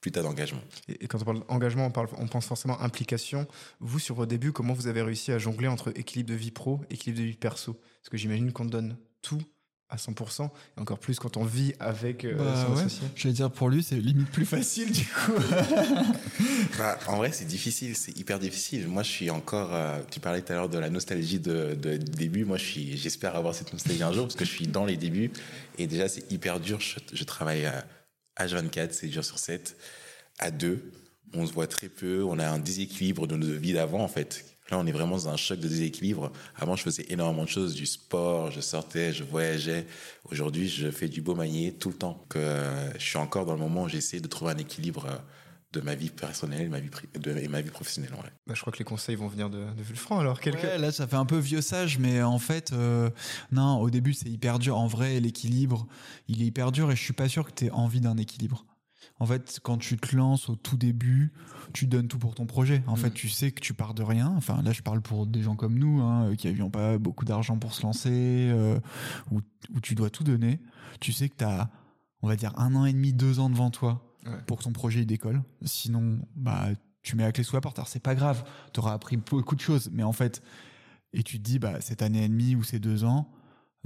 plus tu as d'engagement. Et, quand on parle d'engagement, on, on pense forcément implication. Vous, sur vos débuts, comment vous avez réussi à jongler entre équilibre de vie pro équilibre de vie perso? Parce que j'imagine qu'on donne tout à 100%, et encore plus quand on vit avec euh, Bah son ouais. associé. Je vais dire pour lui c'est limite plus facile du coup. Bah, en vrai, c'est difficile, c'est hyper difficile. Moi, je suis encore. euh, tu parlais tout à l'heure de la nostalgie de, début. Moi, je suis. J'espère avoir cette nostalgie un jour parce que je suis dans les débuts et déjà c'est hyper dur. Je, je travaille à H24, c'est dur sur 7, à deux. On se voit très peu. On a un déséquilibre de nos vies d'avant en fait. Là, on est vraiment dans un choc de déséquilibre. Avant, je faisais énormément de choses, du sport, je sortais, je voyageais. Aujourd'hui, je fais du beau manier tout le temps. Que euh, je suis encore dans le moment où j'essaie de trouver un équilibre. euh, de ma vie personnelle ma vie pri- de- et ma vie professionnelle. Bah, je crois que les conseils vont venir de, de Vulfran, alors quelques... Ouais, là, ça fait un peu vieux sage, mais en fait, euh, non, au début, c'est hyper dur. En vrai, l'équilibre, il est hyper dur et je suis pas sûr que tu aies envie d'un équilibre. En fait, quand tu te lances au tout début, tu donnes tout pour ton projet. En fait, tu sais que tu pars de rien. Enfin, là, je parle pour des gens comme nous, hein, qui n'avions pas beaucoup d'argent pour se lancer, euh, où, où tu dois tout donner. Tu sais que tu as, on va dire, un an et demi, deux ans devant toi Ouais. pour que ton projet décolle. Sinon, bah, tu mets la clé sous la porte. Alors, c'est pas grave. Tu auras appris beaucoup de choses. Mais en fait, et tu te dis, bah, cette année et demie ou ces deux ans, euh,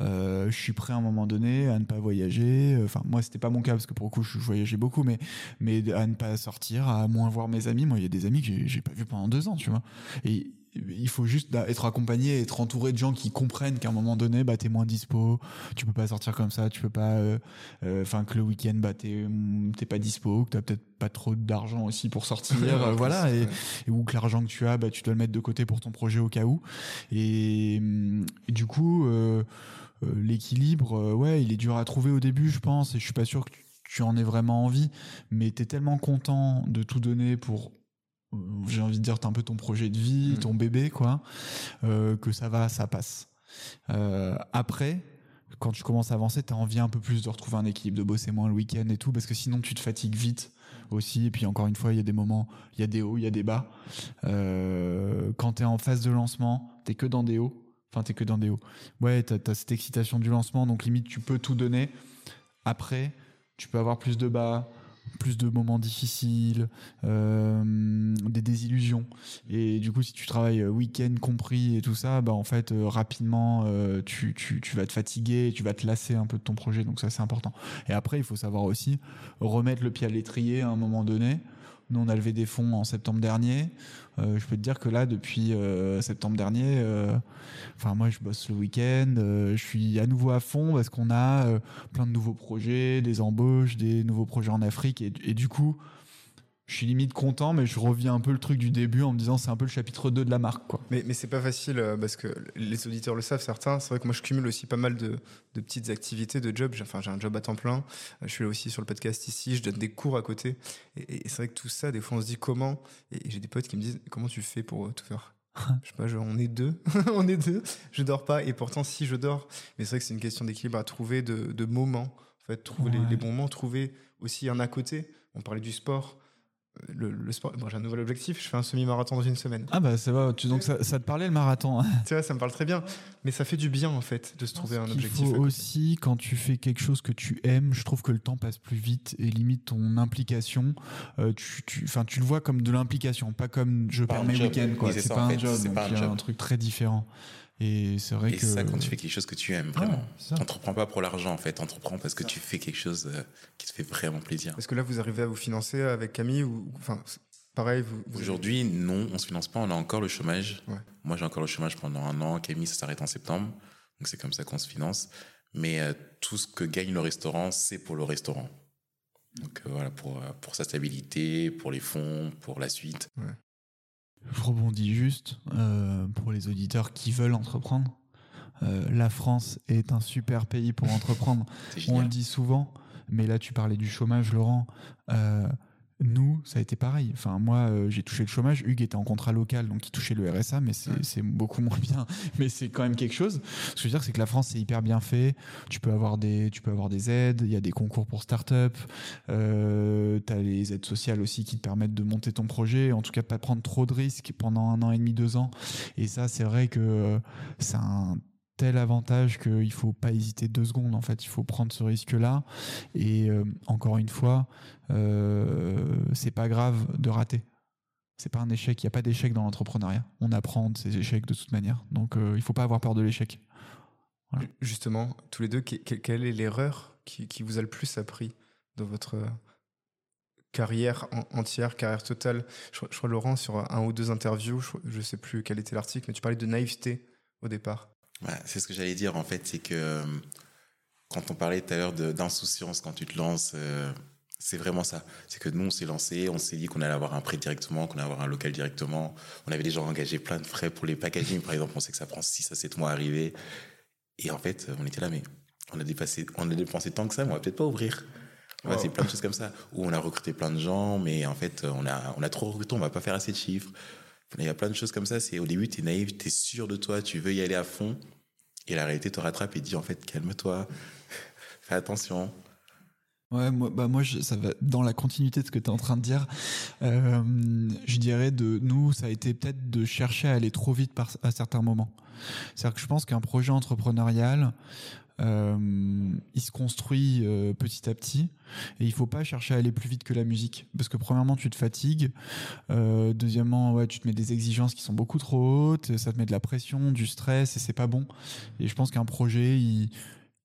je suis prêt à un moment donné à ne pas voyager. Enfin, moi, c'était pas mon cas parce que pour le coup, je voyageais beaucoup, mais, mais à ne pas sortir, à moins voir mes amis. Moi, il y a des amis que j'ai- pas vus pendant deux ans, tu vois. Et il faut juste être accompagné, être entouré de gens qui comprennent qu'à un moment donné, bah, t'es moins dispo, tu peux pas sortir comme ça, tu peux pas, euh, euh, enfin, que le week-end, bah, t'es t'es pas dispo, que t'as peut-être pas trop d'argent aussi pour sortir, euh, voilà, et, ou que l'argent que tu as, bah, tu dois le mettre de côté pour ton projet au cas où. Et, et du coup, euh, euh, l'équilibre, euh, ouais, il est dur à trouver au début, je pense, et je suis pas sûr que tu, tu en aies vraiment envie, mais tu es tellement content de tout donner pour, euh, j'ai envie de dire, t'as un peu ton projet de vie, Mm. ton bébé, quoi, euh, que ça va, ça passe. Euh, après, quand tu commences à avancer, tu as envie un peu plus de retrouver un équilibre, de bosser moins le week-end et tout, parce que sinon tu te fatigues vite aussi. Et puis encore une fois, il y a des moments, il y a des hauts, il y a des bas. Euh, quand tu es en phase de lancement, tu que dans des hauts. Enfin, t'es que dans des hauts. Ouais, tu as, cette excitation du lancement, donc limite, tu peux tout donner. Après, tu peux avoir plus de bas, plus de moments difficiles, euh, des désillusions. Et du coup, si tu travailles euh, week-end compris et tout ça, bah en fait, euh, rapidement, tu, tu, tu vas te fatiguer, tu vas te lasser un peu de ton projet. Donc ça, c'est important. Et après, il faut savoir aussi remettre le pied à l'étrier à un moment donné. Nous, on a levé des fonds en septembre dernier. Euh, je peux te dire que là, depuis euh, septembre dernier, euh, enfin moi, je bosse le week-end. je suis à nouveau à fond parce qu'on a plein de nouveaux projets, des embauches, des nouveaux projets en Afrique. Et du coup, je suis limite content, mais je reviens un peu le truc du début en me disant c'est un peu le chapitre 2 de la marque. Quoi. Mais, mais c'est pas facile euh, parce que les auditeurs le savent, certains. C'est vrai que moi je cumule aussi pas mal de, de petites activités, de jobs. Enfin, j'ai un job à temps plein. Euh, je suis là aussi sur le podcast ici. Je donne des cours à côté. Et, c'est vrai que tout ça, des fois on se dit comment. Et, j'ai des potes qui me disent comment tu fais pour euh, tout faire? je sais pas, on est deux, on est deux. Je dors pas et pourtant si je dors. Mais c'est vrai que c'est une question d'équilibre à trouver, de, de moments. En fait, trouver les, les bons moments, trouver aussi un à côté. On parlait du sport le, sport. Bon, j'ai un nouvel objectif, je fais un semi-marathon dans une semaine. Ah bah ça va, tu, donc ça, te parlait le marathon. Hein. tu vois, ça me parle très bien. Mais ça fait du bien en fait de se trouver un objectif. Il faut aussi, quand tu fais quelque chose que tu aimes, je trouve que le temps passe plus vite et limite ton implication, euh, tu, tu, tu le vois comme de l'implication, pas comme je perds mes week-ends. c'est pas, un job, c'est un, un truc très différent. Et c'est vrai que. ça, quand tu fais quelque chose que tu aimes, vraiment. Tu Entreprends pas pour l'argent, en fait. Entreprends parce que tu fais quelque chose euh, qui te fait vraiment plaisir. Est-ce que là, vous arrivez à vous financer avec Camille ou, enfin, pareil, vous. Aujourd'hui, non, on se finance pas. On a encore le chômage. Moi, j'ai encore le chômage pendant un an. Camille, ça s'arrête en septembre. Donc, c'est comme ça qu'on se finance. Mais euh, tout ce que gagne le restaurant, c'est pour le restaurant. Donc, euh, voilà, pour, pour sa stabilité, pour les fonds, pour la suite. Je rebondis juste euh, pour les auditeurs qui veulent entreprendre. Euh, la France est un super pays pour entreprendre. On le dit souvent, mais là tu parlais du chômage, Laurent. Euh, nous, ça a été pareil. Enfin, moi, euh, j'ai touché le chômage. Hugues était en contrat local, donc il touchait le RSA, mais c'est beaucoup moins bien. Mais c'est quand même quelque chose. Ce que je veux dire, c'est que la France, c'est hyper bien fait. Tu peux avoir des, tu peux avoir des aides. Il y a des concours pour start-up. Euh, tu as les aides sociales aussi qui te permettent de monter ton projet. En tout cas, pas prendre trop de risques pendant un an et demi, deux ans. Et ça, c'est vrai que c'est un tel avantage qu'il faut pas hésiter deux secondes. En fait, il faut prendre ce risque-là. Et euh, encore une fois, euh, c'est pas grave de rater. C'est pas un échec. Il n'y a pas d'échec dans l'entrepreneuriat. On apprend de ces échecs de toute manière. Donc, euh, il faut pas avoir peur de l'échec. Justement, tous les deux, quelle est l'erreur qui, vous a le plus appris dans votre carrière entière, carrière totale? Je, crois, Laurent, sur un ou deux interviews, je ne sais plus quel était l'article, mais tu parlais de naïveté au départ c'est ce que j'allais dire en fait, c'est que euh, quand on parlait tout à l'heure d'insouciance quand tu te lances, euh, c'est vraiment ça. C'est que nous, on s'est lancé, on s'est dit qu'on allait avoir un prêt directement, qu'on allait avoir un local directement. On avait déjà engagé plein de frais pour les packaging, par exemple. On sait que ça prend 6 à 7 mois à arriver. Et en fait, on était là, mais on a, dépassé, on a dépensé tant que ça, mais on va peut-être pas ouvrir. C'est plein de choses comme ça. Où on a recruté plein de gens, mais en fait, on a, on a trop recruté, on va pas faire assez de chiffres. Il y a plein de choses comme ça. C'est au début, tu es naïf, tu es sûr de toi, tu veux y aller à fond. Et la réalité te rattrape et dit en fait, calme-toi, fais attention. Ouais, moi, bah moi ça va dans la continuité de ce que tu es en train de dire. Euh, je dirais de nous, ça a été peut-être de chercher à aller trop vite par, à certains moments. C'est-à-dire que je pense qu'un projet entrepreneurial, euh, il se construit euh, petit à petit. Et il faut pas chercher à aller plus vite que la musique. Parce que premièrement tu te fatigues. Euh, deuxièmement ouais tu te mets des exigences qui sont beaucoup trop hautes. Ça te met de la pression du stress et c'est pas bon. Et je pense qu'un projet il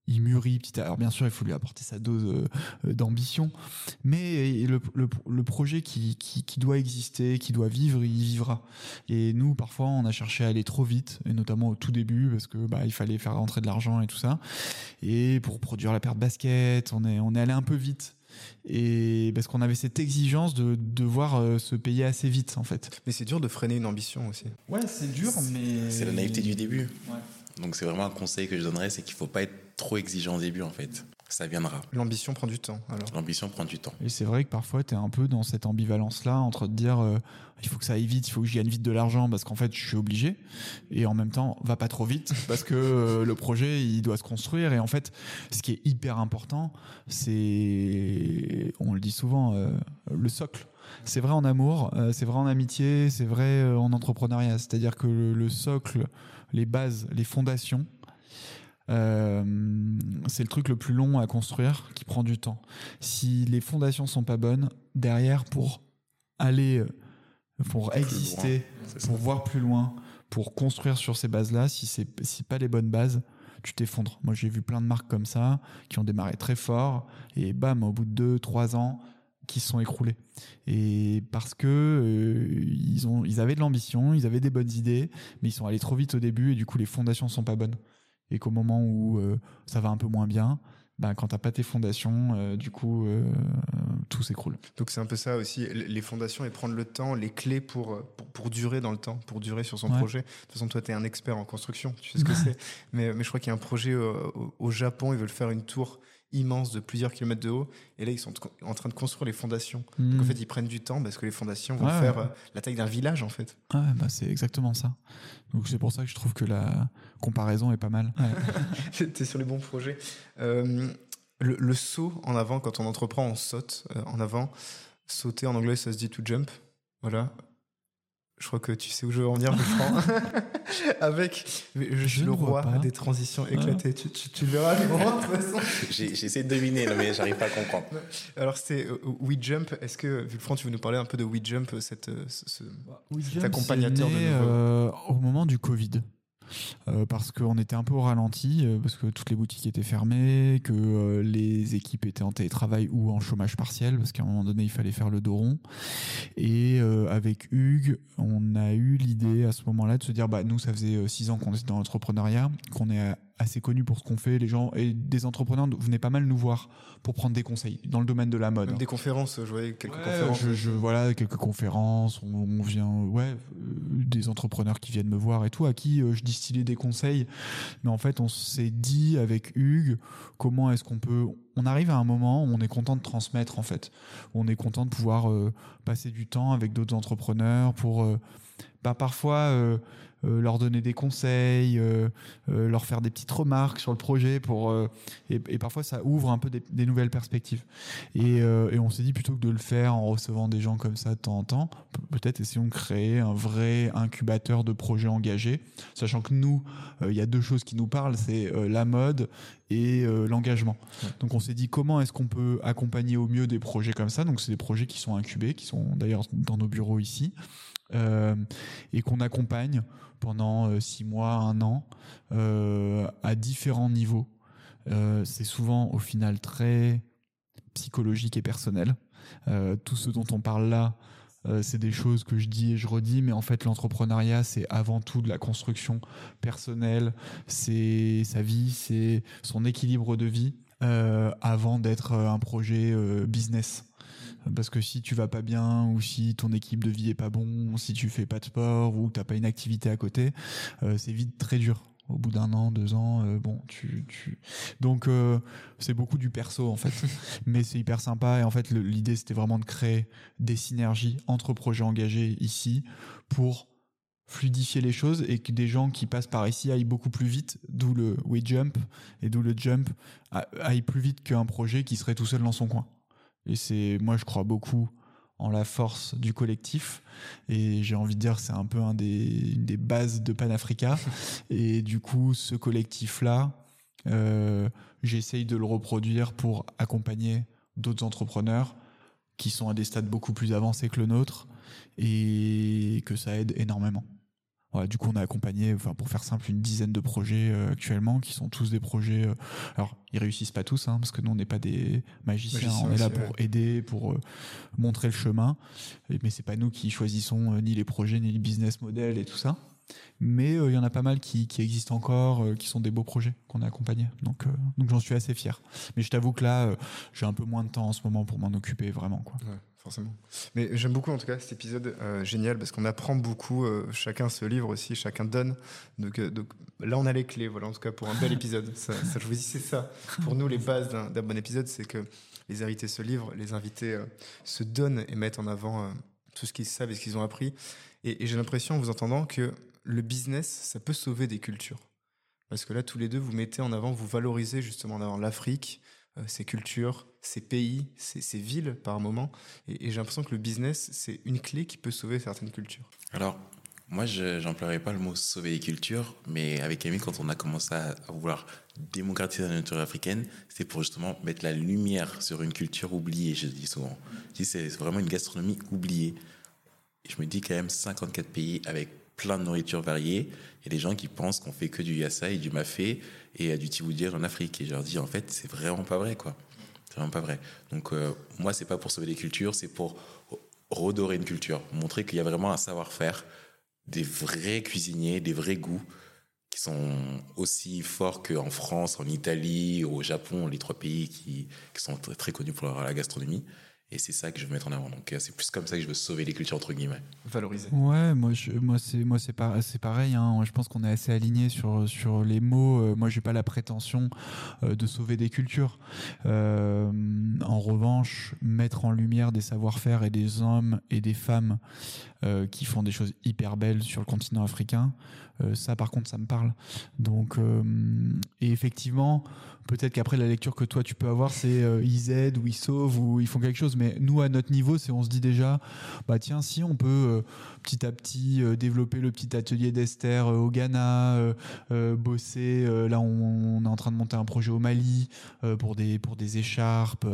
il mûrit petit à Alors bien sûr, il faut lui apporter sa dose euh, d'ambition, mais le, le, le projet qui, qui, qui, doit exister, qui doit vivre, il vivra. Et nous, parfois, on a cherché à aller trop vite, et notamment au tout début, parce que bah, il fallait faire rentrer de l'argent et tout ça. Et pour produire la paire de basket, on est, on est allé un peu vite. Et parce qu'on avait cette exigence de devoir euh, se payer assez vite, en fait. Mais c'est dur de freiner une ambition aussi. Ouais, c'est dur, mais. C'est la naïveté du début. Ouais. Donc c'est vraiment un conseil que je donnerais, c'est qu'il faut pas être trop exigeant au début en fait. Ça viendra. L'ambition prend du temps alors. L'ambition prend du temps. Et c'est vrai que parfois tu es un peu dans cette ambivalence là entre te dire euh, il faut que ça aille vite, il faut que je gagne vite de l'argent parce qu'en fait je suis obligé et en même temps va pas trop vite parce que euh, le projet il doit se construire et en fait ce qui est hyper important c'est on le dit souvent euh, le socle. C'est vrai en amour, c'est vrai en amitié, c'est vrai en entrepreneuriat. C'est-à-dire que le socle les bases, les fondations, euh, c'est le truc le plus long à construire qui prend du temps. Si les fondations sont pas bonnes, derrière pour aller, euh, pour exister, pour voir plus loin, pour construire sur ces bases-là, si c'est si pas les bonnes bases, tu t'effondres. Moi, j'ai vu plein de marques comme ça qui ont démarré très fort et bam, au bout de deux, trois ans, qui se sont écroulés. Et parce que euh, ils ont, ils avaient de l'ambition, ils avaient des bonnes idées, mais ils sont allés trop vite au début et du coup les fondations sont pas bonnes. Et qu'au moment où euh, ça va un peu moins bien, bah, quand t'as pas tes fondations, euh, du coup, euh, tout s'écroule. Donc c'est un peu ça aussi, les fondations et prendre le temps, les clés pour, pour, pour durer dans le temps, pour durer sur son Ouais. projet. De toute façon, toi, tu es un expert en construction, tu sais ce que c'est. Mais, mais je crois qu'il y a un projet au, au Japon, ils veulent faire une tour immense de plusieurs kilomètres de haut, et là, ils sont en train de construire les fondations. Donc en fait, ils prennent du temps parce que les fondations vont Ouais, faire ouais. euh, la taille d'un village, en fait. Ouais, bah, c'est exactement ça. Donc c'est pour ça que je trouve que la comparaison est pas mal. T'es sur les bons projets. Euh, le, le saut en avant, quand on entreprend, on saute euh, en avant. Sauter en anglais, ça se dit to jump. Voilà. Je crois que tu sais où je veux en venir. Avec, je suis Je le roi pas. des transitions éclatées. Tu, tu, tu le verras, le moment, de toute façon. Essayé de deviner, mais j'arrive pas à comprendre. Alors, c'est euh, We Jump. Est-ce que, Vulfran, tu veux nous parler un peu de We Jump, cette, euh, ce- ce- Cet accompagnateur de nouveau. euh, au moment du Covid. Euh, parce qu'on était un peu au ralenti, euh, parce que toutes les boutiques étaient fermées, que euh, les équipes étaient en télétravail ou en chômage partiel, parce qu'à un moment donné, il fallait faire le dos rond. Et avec Hugues, on a eu l'idée à ce moment-là de se dire, bah, nous, ça faisait six ans qu'on était dans l'entrepreneuriat, qu'on est assez connu pour ce qu'on fait. Les gens et des entrepreneurs venaient pas mal nous voir pour prendre des conseils dans le domaine de la mode. Même des conférences, je voyais quelques Ouais, conférences. Je, je- voilà, quelques conférences, on, on vient, ouais, euh, des entrepreneurs qui viennent me voir et tout, à qui euh, je distillais des conseils. Mais en fait, on s'est dit avec Hugues, comment est-ce qu'on peut. On arrive à un moment où on est content de transmettre, en fait. On est content de pouvoir euh, passer du temps avec d'autres entrepreneurs pour. euh, bah, parfois. Euh, leur donner des conseils, euh, euh, leur faire des petites remarques sur le projet pour et, et parfois ça ouvre un peu des, des nouvelles perspectives. Et, et on s'est dit plutôt que de le faire en recevant des gens comme ça de temps en temps, pe- peut-être essayons de créer un vrai incubateur de projets engagés, sachant que nous, il y a deux choses qui nous parlent, c'est la mode et euh, l'engagement. Ouais. Donc on s'est dit comment est-ce qu'on peut accompagner au mieux des projets comme ça? Donc c'est des projets qui sont incubés, qui sont d'ailleurs dans nos bureaux ici, euh, et qu'on accompagne pendant euh, six mois, un an, euh, à différents niveaux. Euh, c'est souvent au final très psychologique et personnel. Tout ce dont on parle là, c'est des choses que je dis et je redis, mais en fait l'entrepreneuriat, c'est avant tout de la construction personnelle, c'est sa vie, c'est son équilibre de vie, avant d'être un projet business. Parce que si tu vas pas bien, ou si ton équipe de vie est pas bon, si tu fais pas de sport, ou que t'as pas une activité à côté, euh, c'est vite très dur. Au bout d'un an, deux ans, euh, bon, tu, tu... donc euh, c'est beaucoup du perso en fait, mais c'est hyper sympa et en fait l'idée c'était vraiment de créer des synergies entre projets engagés ici pour fluidifier les choses et que des gens qui passent par ici aillent beaucoup plus vite, d'où le we jump et d'où le jump aille plus vite qu'un projet qui serait tout seul dans son coin. Et c'est moi je crois beaucoup en la force du collectif. Et j'ai envie de dire c'est un peu un des, une des bases de Panafrica. Et du coup ce collectif là euh, j'essaye de le reproduire pour accompagner d'autres entrepreneurs qui sont à des stades beaucoup plus avancés que le nôtre. Et que ça aide énormément. Voilà, du coup, on a accompagné, enfin, pour faire simple, une dizaine de projets euh, actuellement qui sont tous des projets. euh, alors, ils réussissent pas tous, hein, parce que nous, on n'est pas des magiciens. On est là pour aider, pour euh, montrer le chemin. Et- mais c'est pas nous qui choisissons ni les projets, ni les business models et tout ça. Mais il y en a pas mal qui, qui existent encore, qui sont des beaux projets qu'on a accompagnés. Donc, donc j'en suis assez fier. Mais je t'avoue que là, j'ai un peu moins de temps en ce moment pour m'en occuper vraiment. Quoi. Ouais, Mais j'aime beaucoup en tout cas cet épisode euh, génial parce qu'on apprend beaucoup. euh, chacun se livre aussi, chacun donne. Donc, euh, donc là, on a les clés. Voilà, en tout cas pour un bel épisode. Ça, ça, je vous dis, c'est ça. Pour nous, les bases d'un bon épisode, c'est que les invités se livrent, les invités se donnent et mettent en avant tout ce qu'ils savent et ce qu'ils ont appris. Et, et j'ai l'impression, en vous entendant, que le business, ça peut sauver des cultures. Parce que là, tous les deux, vous mettez en avant, vous valorisez justement en avant l'Afrique, euh, ses cultures, ses pays, ses villes par moment. Et, j'ai l'impression que le business, c'est une clé qui peut sauver certaines cultures. Alors, moi, je n'emploierais pas le mot sauver les cultures, mais avec Camille, quand on a commencé à, vouloir démocratiser la nourriture africaine, c'était pour justement mettre la lumière sur une culture oubliée, je dis souvent. Je dis, c'est vraiment une gastronomie oubliée. Je me dis quand même 54 pays avec plein de nourriture variée. Il y a des gens qui pensent qu'on fait que du yassa et du mafé et euh, du tiboudiage en Afrique. Et je leur dis, en fait, c'est vraiment pas vrai, quoi. C'est vraiment pas vrai. Donc, euh, moi, c'est pas pour sauver les cultures, c'est pour redorer une culture, montrer qu'il y a vraiment un savoir-faire, des vrais cuisiniers, des vrais goûts qui sont aussi forts qu'en France, en Italie, au Japon, les trois pays qui, sont très connus pour la gastronomie. Et c'est ça que je veux mettre en avant. Donc, euh, c'est plus comme ça que je veux sauver les cultures, entre guillemets. Valoriser. Ouais, moi, je, moi, c'est, moi, c'est, pas, c'est pareil. Hein. Je pense qu'on est assez aligné sur, sur les mots. Euh, moi, j'ai pas la prétention euh, de sauver des cultures. Euh, en revanche, mettre en lumière des savoir-faire et des hommes et des femmes euh, qui font des choses hyper belles sur le continent africain, euh, ça, par contre, ça me parle. Donc, et effectivement, peut-être qu'après la lecture que toi tu peux avoir, c'est ils aident ou ils sauvent ou ils font quelque chose. Mais nous, à notre niveau, c'est on se dit déjà, bah tiens, si on peut petit à petit développer le petit atelier d'Esther au Ghana, bosser. là, on, est en train de monter un projet au Mali pour des pour des écharpes.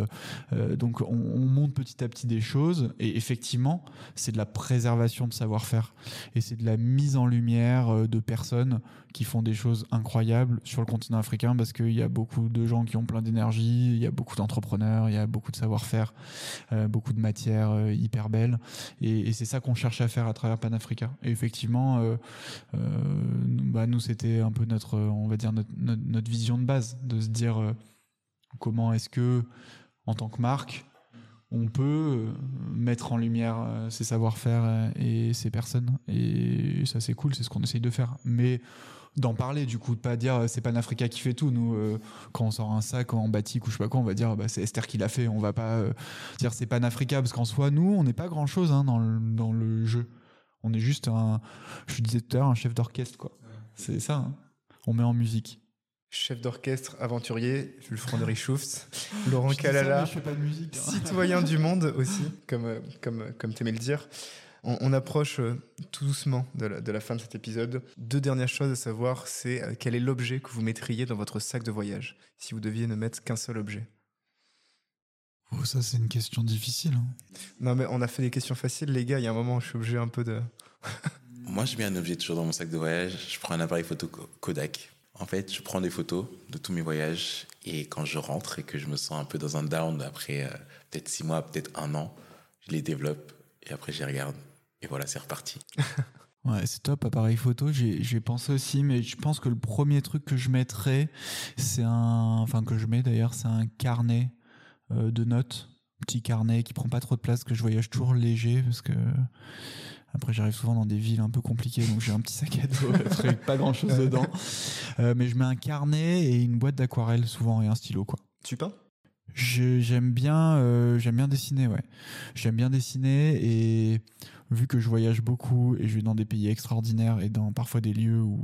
donc, on, on monte petit à petit des choses. Et effectivement, c'est de la préservation de savoir-faire et c'est de la mise en lumière de personnes qui font des choses incroyables sur le continent africain parce qu'il y a beaucoup de gens qui ont plein d'énergie, il y a beaucoup d'entrepreneurs, il y a beaucoup de savoir-faire, euh, beaucoup de matières euh, hyper belles. Et, c'est ça qu'on cherche à faire à travers Panafrica. Et effectivement, euh, bah nous, c'était un peu notre, on va dire, notre, vision de base, de se dire comment est-ce que, en tant que marque, on peut mettre en lumière ces savoir-faire et ces personnes. Et ça, c'est cool, c'est ce qu'on essaye de faire. Mais d'en parler du coup de pas dire c'est Panafrica qui fait tout nous euh, quand on sort un sac en batik ou je sais pas quoi on va dire bah, c'est Esther qui l'a fait on va pas euh, dire c'est Panafrica parce qu'en soi nous on n'est pas grand chose hein, dans, le, dans le jeu on est juste un je disais tout à l'heure un chef d'orchestre quoi c'est ça hein. on met en musique chef d'orchestre aventurier, Jules Frondery Schufts, Laurent Calala, musique, hein. citoyen du monde aussi, comme, comme, comme t'aimais le dire. On, on approche euh, tout doucement de la, de la, fin de cet épisode. Deux dernières choses à savoir, c'est euh, quel est l'objet que vous mettriez dans votre sac de voyage, si vous deviez ne mettre qu'un seul objet? Oh, ça, c'est une question difficile. Hein. Non, mais on a fait des questions faciles, les gars. Il y a un moment, je suis obligé un peu de. Moi, je mets un objet toujours dans mon sac de voyage. Je prends un appareil photo Kodak. En fait, je prends des photos de tous mes voyages et quand je rentre et que je me sens un peu dans un down après euh, peut-être six mois, peut-être un an, je les développe et après je les regarde et voilà, c'est reparti. Ouais, c'est top, appareil photo. J'ai pensé aussi, mais je pense que le premier truc que je mettrais, c'est un, enfin que je mets d'ailleurs, c'est un carnet euh, de notes, petit carnet qui prend pas trop de place, que je voyage toujours léger parce que après j'arrive souvent dans des villes un peu compliquées, donc j'ai un petit sac à dos avec pas grand chose dedans. Euh, mais je mets un carnet et une boîte d'aquarelle souvent et un stylo quoi. Tu peins? J'aime bien, euh, j'aime bien dessiner, ouais. J'aime bien dessiner et vu que je voyage beaucoup et je vais dans des pays extraordinaires et dans parfois des lieux où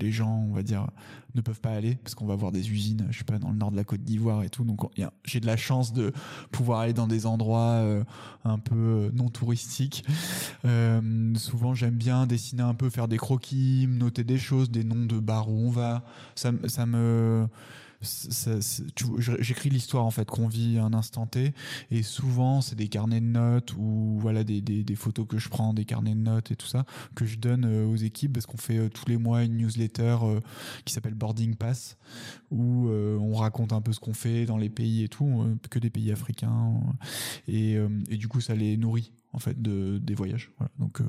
les gens, on va dire, ne peuvent pas aller parce qu'on va voir des usines, je sais pas, dans le nord de la Côte d'Ivoire et tout. Donc j'ai de la chance de pouvoir aller dans des endroits euh, un peu non touristiques. Euh, souvent, j'aime bien dessiner un peu, faire des croquis, noter des choses, des noms de bars où on va. Ça, ça me j'écris l'histoire en fait qu'on vit un instant T. Et souvent c'est des carnets de notes ou voilà des, photos que je prends des carnets de notes et tout ça que je donne euh, aux équipes parce qu'on fait euh, tous les mois une newsletter euh, qui s'appelle Boarding Pass où on raconte un peu ce qu'on fait dans les pays et tout que des pays africains et, et, du coup ça les nourrit en fait de, des voyages voilà. donc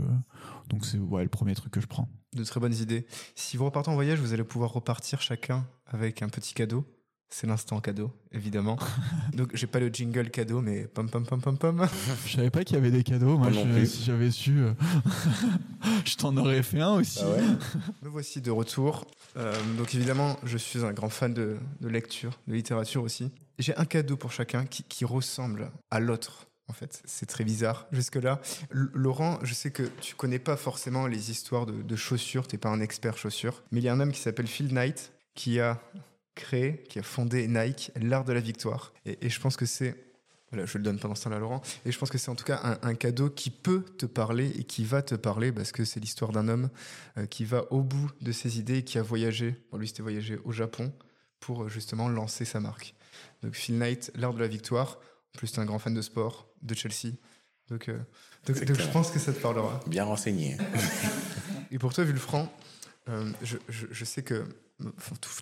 donc c'est ouais, le premier truc que je prends de très bonnes idées. Si vous repartez en voyage, vous allez pouvoir repartir chacun avec un petit cadeau. C'est l'instant cadeau, évidemment. Donc j'ai pas le jingle cadeau, mais pom pom pom pom pom. Je savais pas qu'il y avait des cadeaux. Moi, je, si j'avais su, euh... je t'en aurais fait un aussi. Ah ouais Me voici de retour. Euh, donc évidemment, je suis un grand fan de, de lecture, de littérature aussi. J'ai un cadeau pour chacun qui, qui ressemble à l'autre en fait. C'est très bizarre jusque-là. Laurent, je sais que tu connais pas forcément les histoires de, de chaussures, t'es pas un expert chaussures, mais il y a un homme qui s'appelle Phil Knight qui a créé, qui a fondé Nike, l'art de la victoire. Et, je pense que c'est voilà, je le donne pendant ce temps-là, Laurent. Et je pense que c'est en tout cas un, cadeau qui peut te parler et qui va te parler parce que c'est l'histoire d'un homme euh, qui va au bout de ses idées et qui a voyagé. Bon, lui, c'était voyagé au Japon pour justement lancer sa marque. Donc, Phil Knight, l'art de la victoire. En plus, tu es un grand fan de sport, de Chelsea. Donc, euh, donc, donc, je pense que ça te parlera. Bien renseigné. et pour toi, Vulfran, euh, je, je, je, sais que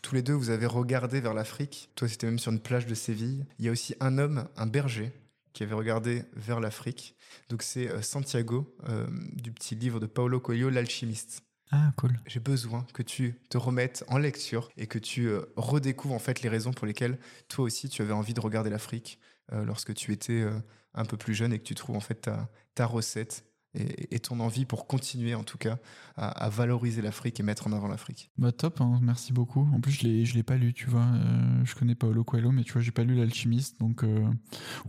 tous les deux, vous avez regardé vers l'Afrique. Toi, c'était même sur une plage de Séville. Il y a aussi un homme, un berger, qui avait regardé vers l'Afrique. Donc, c'est Santiago, euh, du petit livre de Paulo Coelho, L'alchimiste. Ah, cool. J'ai besoin que tu te remettes en lecture et que tu euh, redécouvres en fait les raisons pour lesquelles toi aussi tu avais envie de regarder l'Afrique euh, lorsque tu étais euh, un peu plus jeune et que tu trouves en fait ta, ta recette et, et, ton envie pour continuer en tout cas à, à valoriser l'Afrique et mettre en avant l'Afrique. Bah top, hein, merci beaucoup. En plus je l'ai je l'ai pas lu, tu vois. Euh, je connais Paolo Coelho, mais tu vois j'ai pas lu l'alchimiste, donc euh,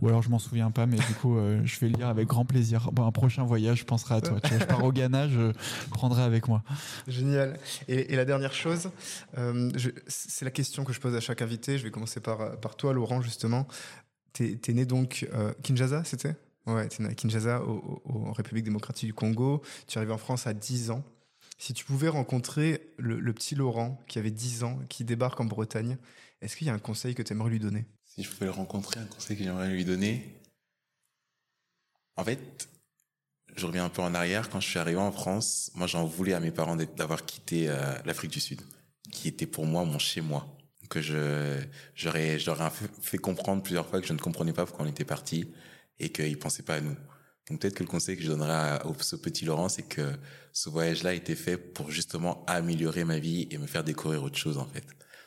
ou alors je m'en souviens pas, mais du coup euh, je vais le lire avec grand plaisir. Bon, un prochain voyage, je penserai à toi. tu vois, je pars au Ghana, je prendrai avec moi. Génial. Et, et la dernière chose, euh, c'est la question que je pose à chaque invité. Je vais commencer par par toi, Laurent, justement. T'es es né donc euh, Kinshasa, c'était? Ouais, tu es né à Kinshasa, au, en République démocratique du Congo. Tu es arrivé en France à 10 ans. Si tu pouvais rencontrer le, le, petit Laurent qui avait 10 ans, qui débarque en Bretagne, est-ce qu'il y a un conseil que tu aimerais lui donner? Si je pouvais le rencontrer, un conseil que j'aimerais lui donner. En fait, je reviens un peu en arrière. Quand je suis arrivé en France, moi j'en voulais à mes parents d'avoir quitté euh, l'Afrique du Sud, qui était pour moi mon chez-moi. Que je, j'aurais, j'aurais fait comprendre plusieurs fois que je ne comprenais pas pourquoi on était parti et qu'il pensait pas à nous. Donc peut-être que le conseil que je donnerais à, ce petit Laurent, c'est que ce voyage-là a été fait pour justement améliorer ma vie et me faire découvrir autre chose en fait.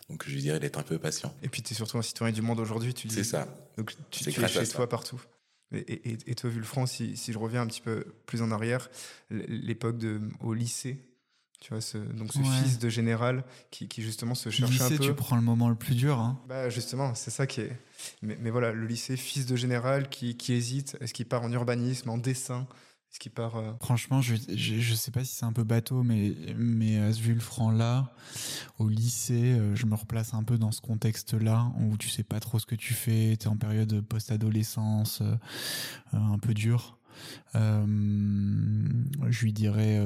Donc je lui dirais d'être un peu patient. Et puis tu es surtout un citoyen du monde aujourd'hui, tu dis. C'est ça. Donc tu, tu es chez toi partout. Et, et, et, toi, Vulfranc, si, si je reviens un petit peu plus en arrière, l'époque de au lycée, tu vois, ce, donc ce ouais. fils de général qui, qui justement se cherche lycée, un peu. tu prends le moment le plus dur. Hein. Bah justement, c'est ça qui est. Mais, mais, voilà, le lycée, fils de général qui, qui hésite. Est-ce qu'il part en urbanisme, en dessin? Est-ce qu'il part euh... Franchement, je, je, je sais pas si c'est un peu bateau, mais mais à ce Vulfranc là, au lycée, euh, je me replace un peu dans ce contexte-là où tu sais pas trop ce que tu fais. T'es en période post-adolescence, euh, un peu dur. Euh, je lui dirais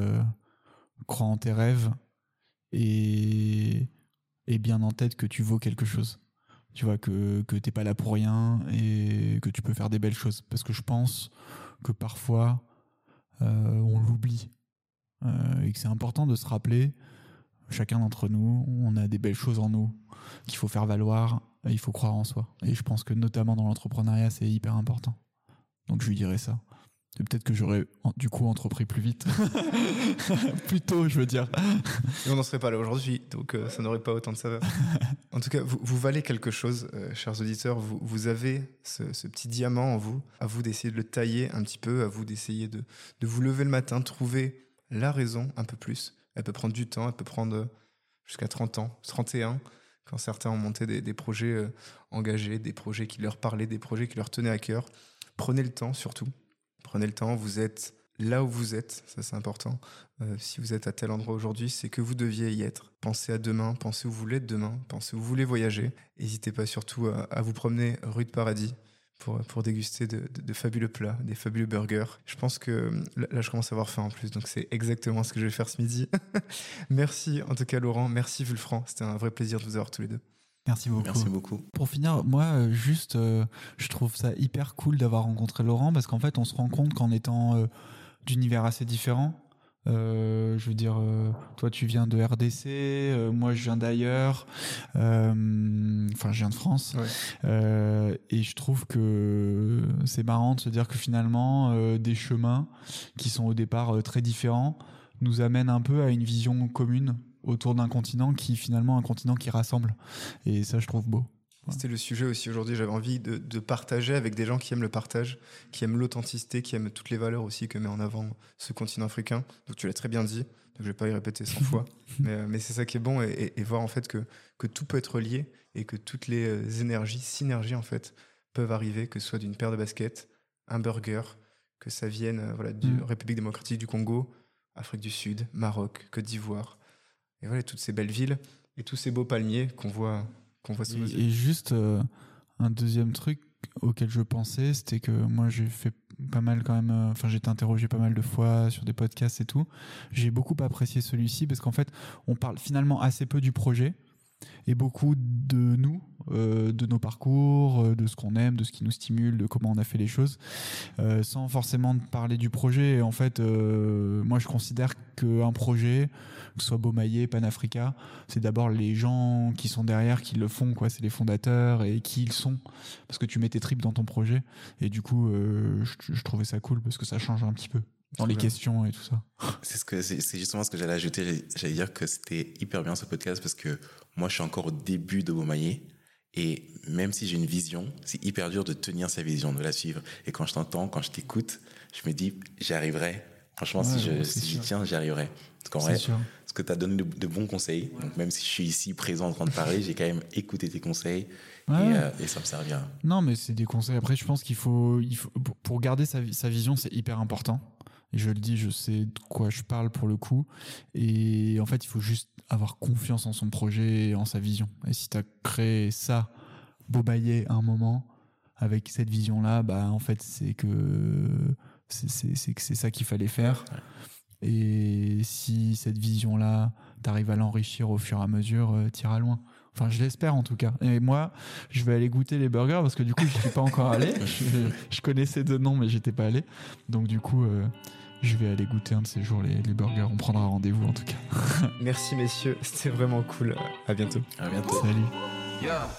crois en tes rêves et, et bien en tête que tu vaux quelque chose. Tu vois, que, que t'es pas là pour rien et que tu peux faire des belles choses. Parce que je pense que parfois, euh, on l'oublie. Euh, et que c'est important de se rappeler, chacun d'entre nous, on a des belles choses en nous qu'il faut faire valoir, il faut croire en soi. Et je pense que notamment dans l'entrepreneuriat, c'est hyper important. Donc je lui dirais ça. Peut-être que j'aurais du coup entrepris plus vite. plus tôt, je veux dire. Et on n'en serait pas là aujourd'hui, donc euh, ça n'aurait pas autant de saveur. En tout cas, vous, valez quelque chose, euh, chers auditeurs. Vous, avez ce, petit diamant en vous. À vous d'essayer de le tailler un petit peu, à vous d'essayer de, de vous lever le matin, trouver la raison un peu plus. Elle peut prendre du temps, elle peut prendre jusqu'à 30 ans, 31, quand certains ont monté des, projets euh, engagés, des projets qui leur parlaient, des projets qui leur tenaient à cœur. Prenez le temps surtout Prenez le temps, vous êtes là où vous êtes, ça c'est important. Euh, si vous êtes à tel endroit aujourd'hui, c'est que vous deviez y être. Pensez à demain, pensez où vous voulez être demain, pensez où vous voulez voyager. N'hésitez pas surtout à, vous promener rue de Paradis pour, pour déguster de, de, fabuleux plats, des fabuleux burgers. Je pense que là, je commence à avoir faim en plus, donc c'est exactement ce que je vais faire ce midi. merci en tout cas Laurent, merci Vulfranc, c'était un vrai plaisir de vous avoir tous les deux. Merci beaucoup. Merci beaucoup. Pour finir, moi, juste, euh, je trouve ça hyper cool d'avoir rencontré Laurent parce qu'en fait, on se rend compte qu'en étant euh, d'univers assez différents, euh, je veux dire, euh, toi tu viens de RDC, euh, moi je viens d'ailleurs, enfin je viens de France, ouais. et je trouve que c'est marrant de se dire que finalement des chemins qui sont au départ très différents nous amènent un peu à une vision commune autour d'un continent qui finalement un continent qui rassemble. Et ça je trouve beau. Ouais. c'était le sujet aussi aujourd'hui. J'avais envie de, de, partager avec des gens qui aiment le partage qui aiment l'authenticité qui aiment toutes les valeurs aussi que met en avant ce continent africain. Donc tu l'as très bien dit. Donc je vais pas y répéter 100 fois. Mais, mais c'est ça qui est bon et, et, et, voir en fait que, que tout peut être lié et que toutes les énergies synergies en fait peuvent arriver que ce soit d'une paire de baskets un burger que ça vienne voilà du mm. République démocratique du Congo Afrique du Sud Maroc Côte d'Ivoire et voilà toutes ces belles villes et tous ces beaux palmiers qu'on voit qu'on voit sous nos yeux. Et juste euh, un deuxième truc auquel je pensais, c'était que moi j'ai fait pas mal quand même, euh, enfin j'ai été interrogé pas mal de fois sur des podcasts et tout. J'ai beaucoup apprécié celui-ci parce qu'en fait on parle finalement assez peu du projet et beaucoup de nous, euh, de nos parcours, euh, de ce qu'on aime, de ce qui nous stimule, de comment on a fait les choses, euh, sans forcément parler du projet. Et en fait, moi je considère qu'un projet, que ce soit Beaumaillé, Panafrica, c'est d'abord les gens qui sont derrière qui le font, quoi. C'est les fondateurs et qui ils sont, parce que tu mets tes tripes dans ton projet. Et du coup, je, je trouvais ça cool parce que ça change un petit peu. Dans les questions et tout ça. C'est ce que c'est justement ce que j'allais ajouter. J'allais dire que c'était hyper bien ce podcast parce que moi je suis encore au début de Beaumaillé et même si j'ai une vision, c'est hyper dur de tenir sa vision, de la suivre. Et quand je t'entends, quand je t'écoute, je me dis j'y arriverai. Franchement, si je si j'y tiens, j'y arriverai. Parce qu'en vrai, parce que tu as donné de, bons conseils. Donc même si je suis ici présent en train de parler, j'ai quand même écouté tes conseils euh, et, ça me sert bien. Non, mais c'est des conseils. Après, je pense qu'il faut, il faut pour garder sa, sa vision, c'est hyper important. Et je le dis, je sais de quoi je parle pour le coup. Et en fait, il faut juste avoir confiance en son projet et en sa vision. Et si tu as créé ça, Bobayer à un moment, avec cette vision-là, bah, en fait, c'est que c'est que c'est ça qu'il fallait faire. Et si cette vision-là, tu arrives à l'enrichir au fur et à mesure, euh, t'iras loin. Enfin, je l'espère en tout cas. Et moi, je vais aller goûter les burgers parce que du coup, je suis pas encore allé. Je, connaissais deux noms, mais j'étais pas allé. Donc du coup, euh, je vais aller goûter un de ces jours les, les burgers. On prendra rendez-vous en tout cas. Merci messieurs, c'était vraiment cool. À bientôt. À bientôt. Salut.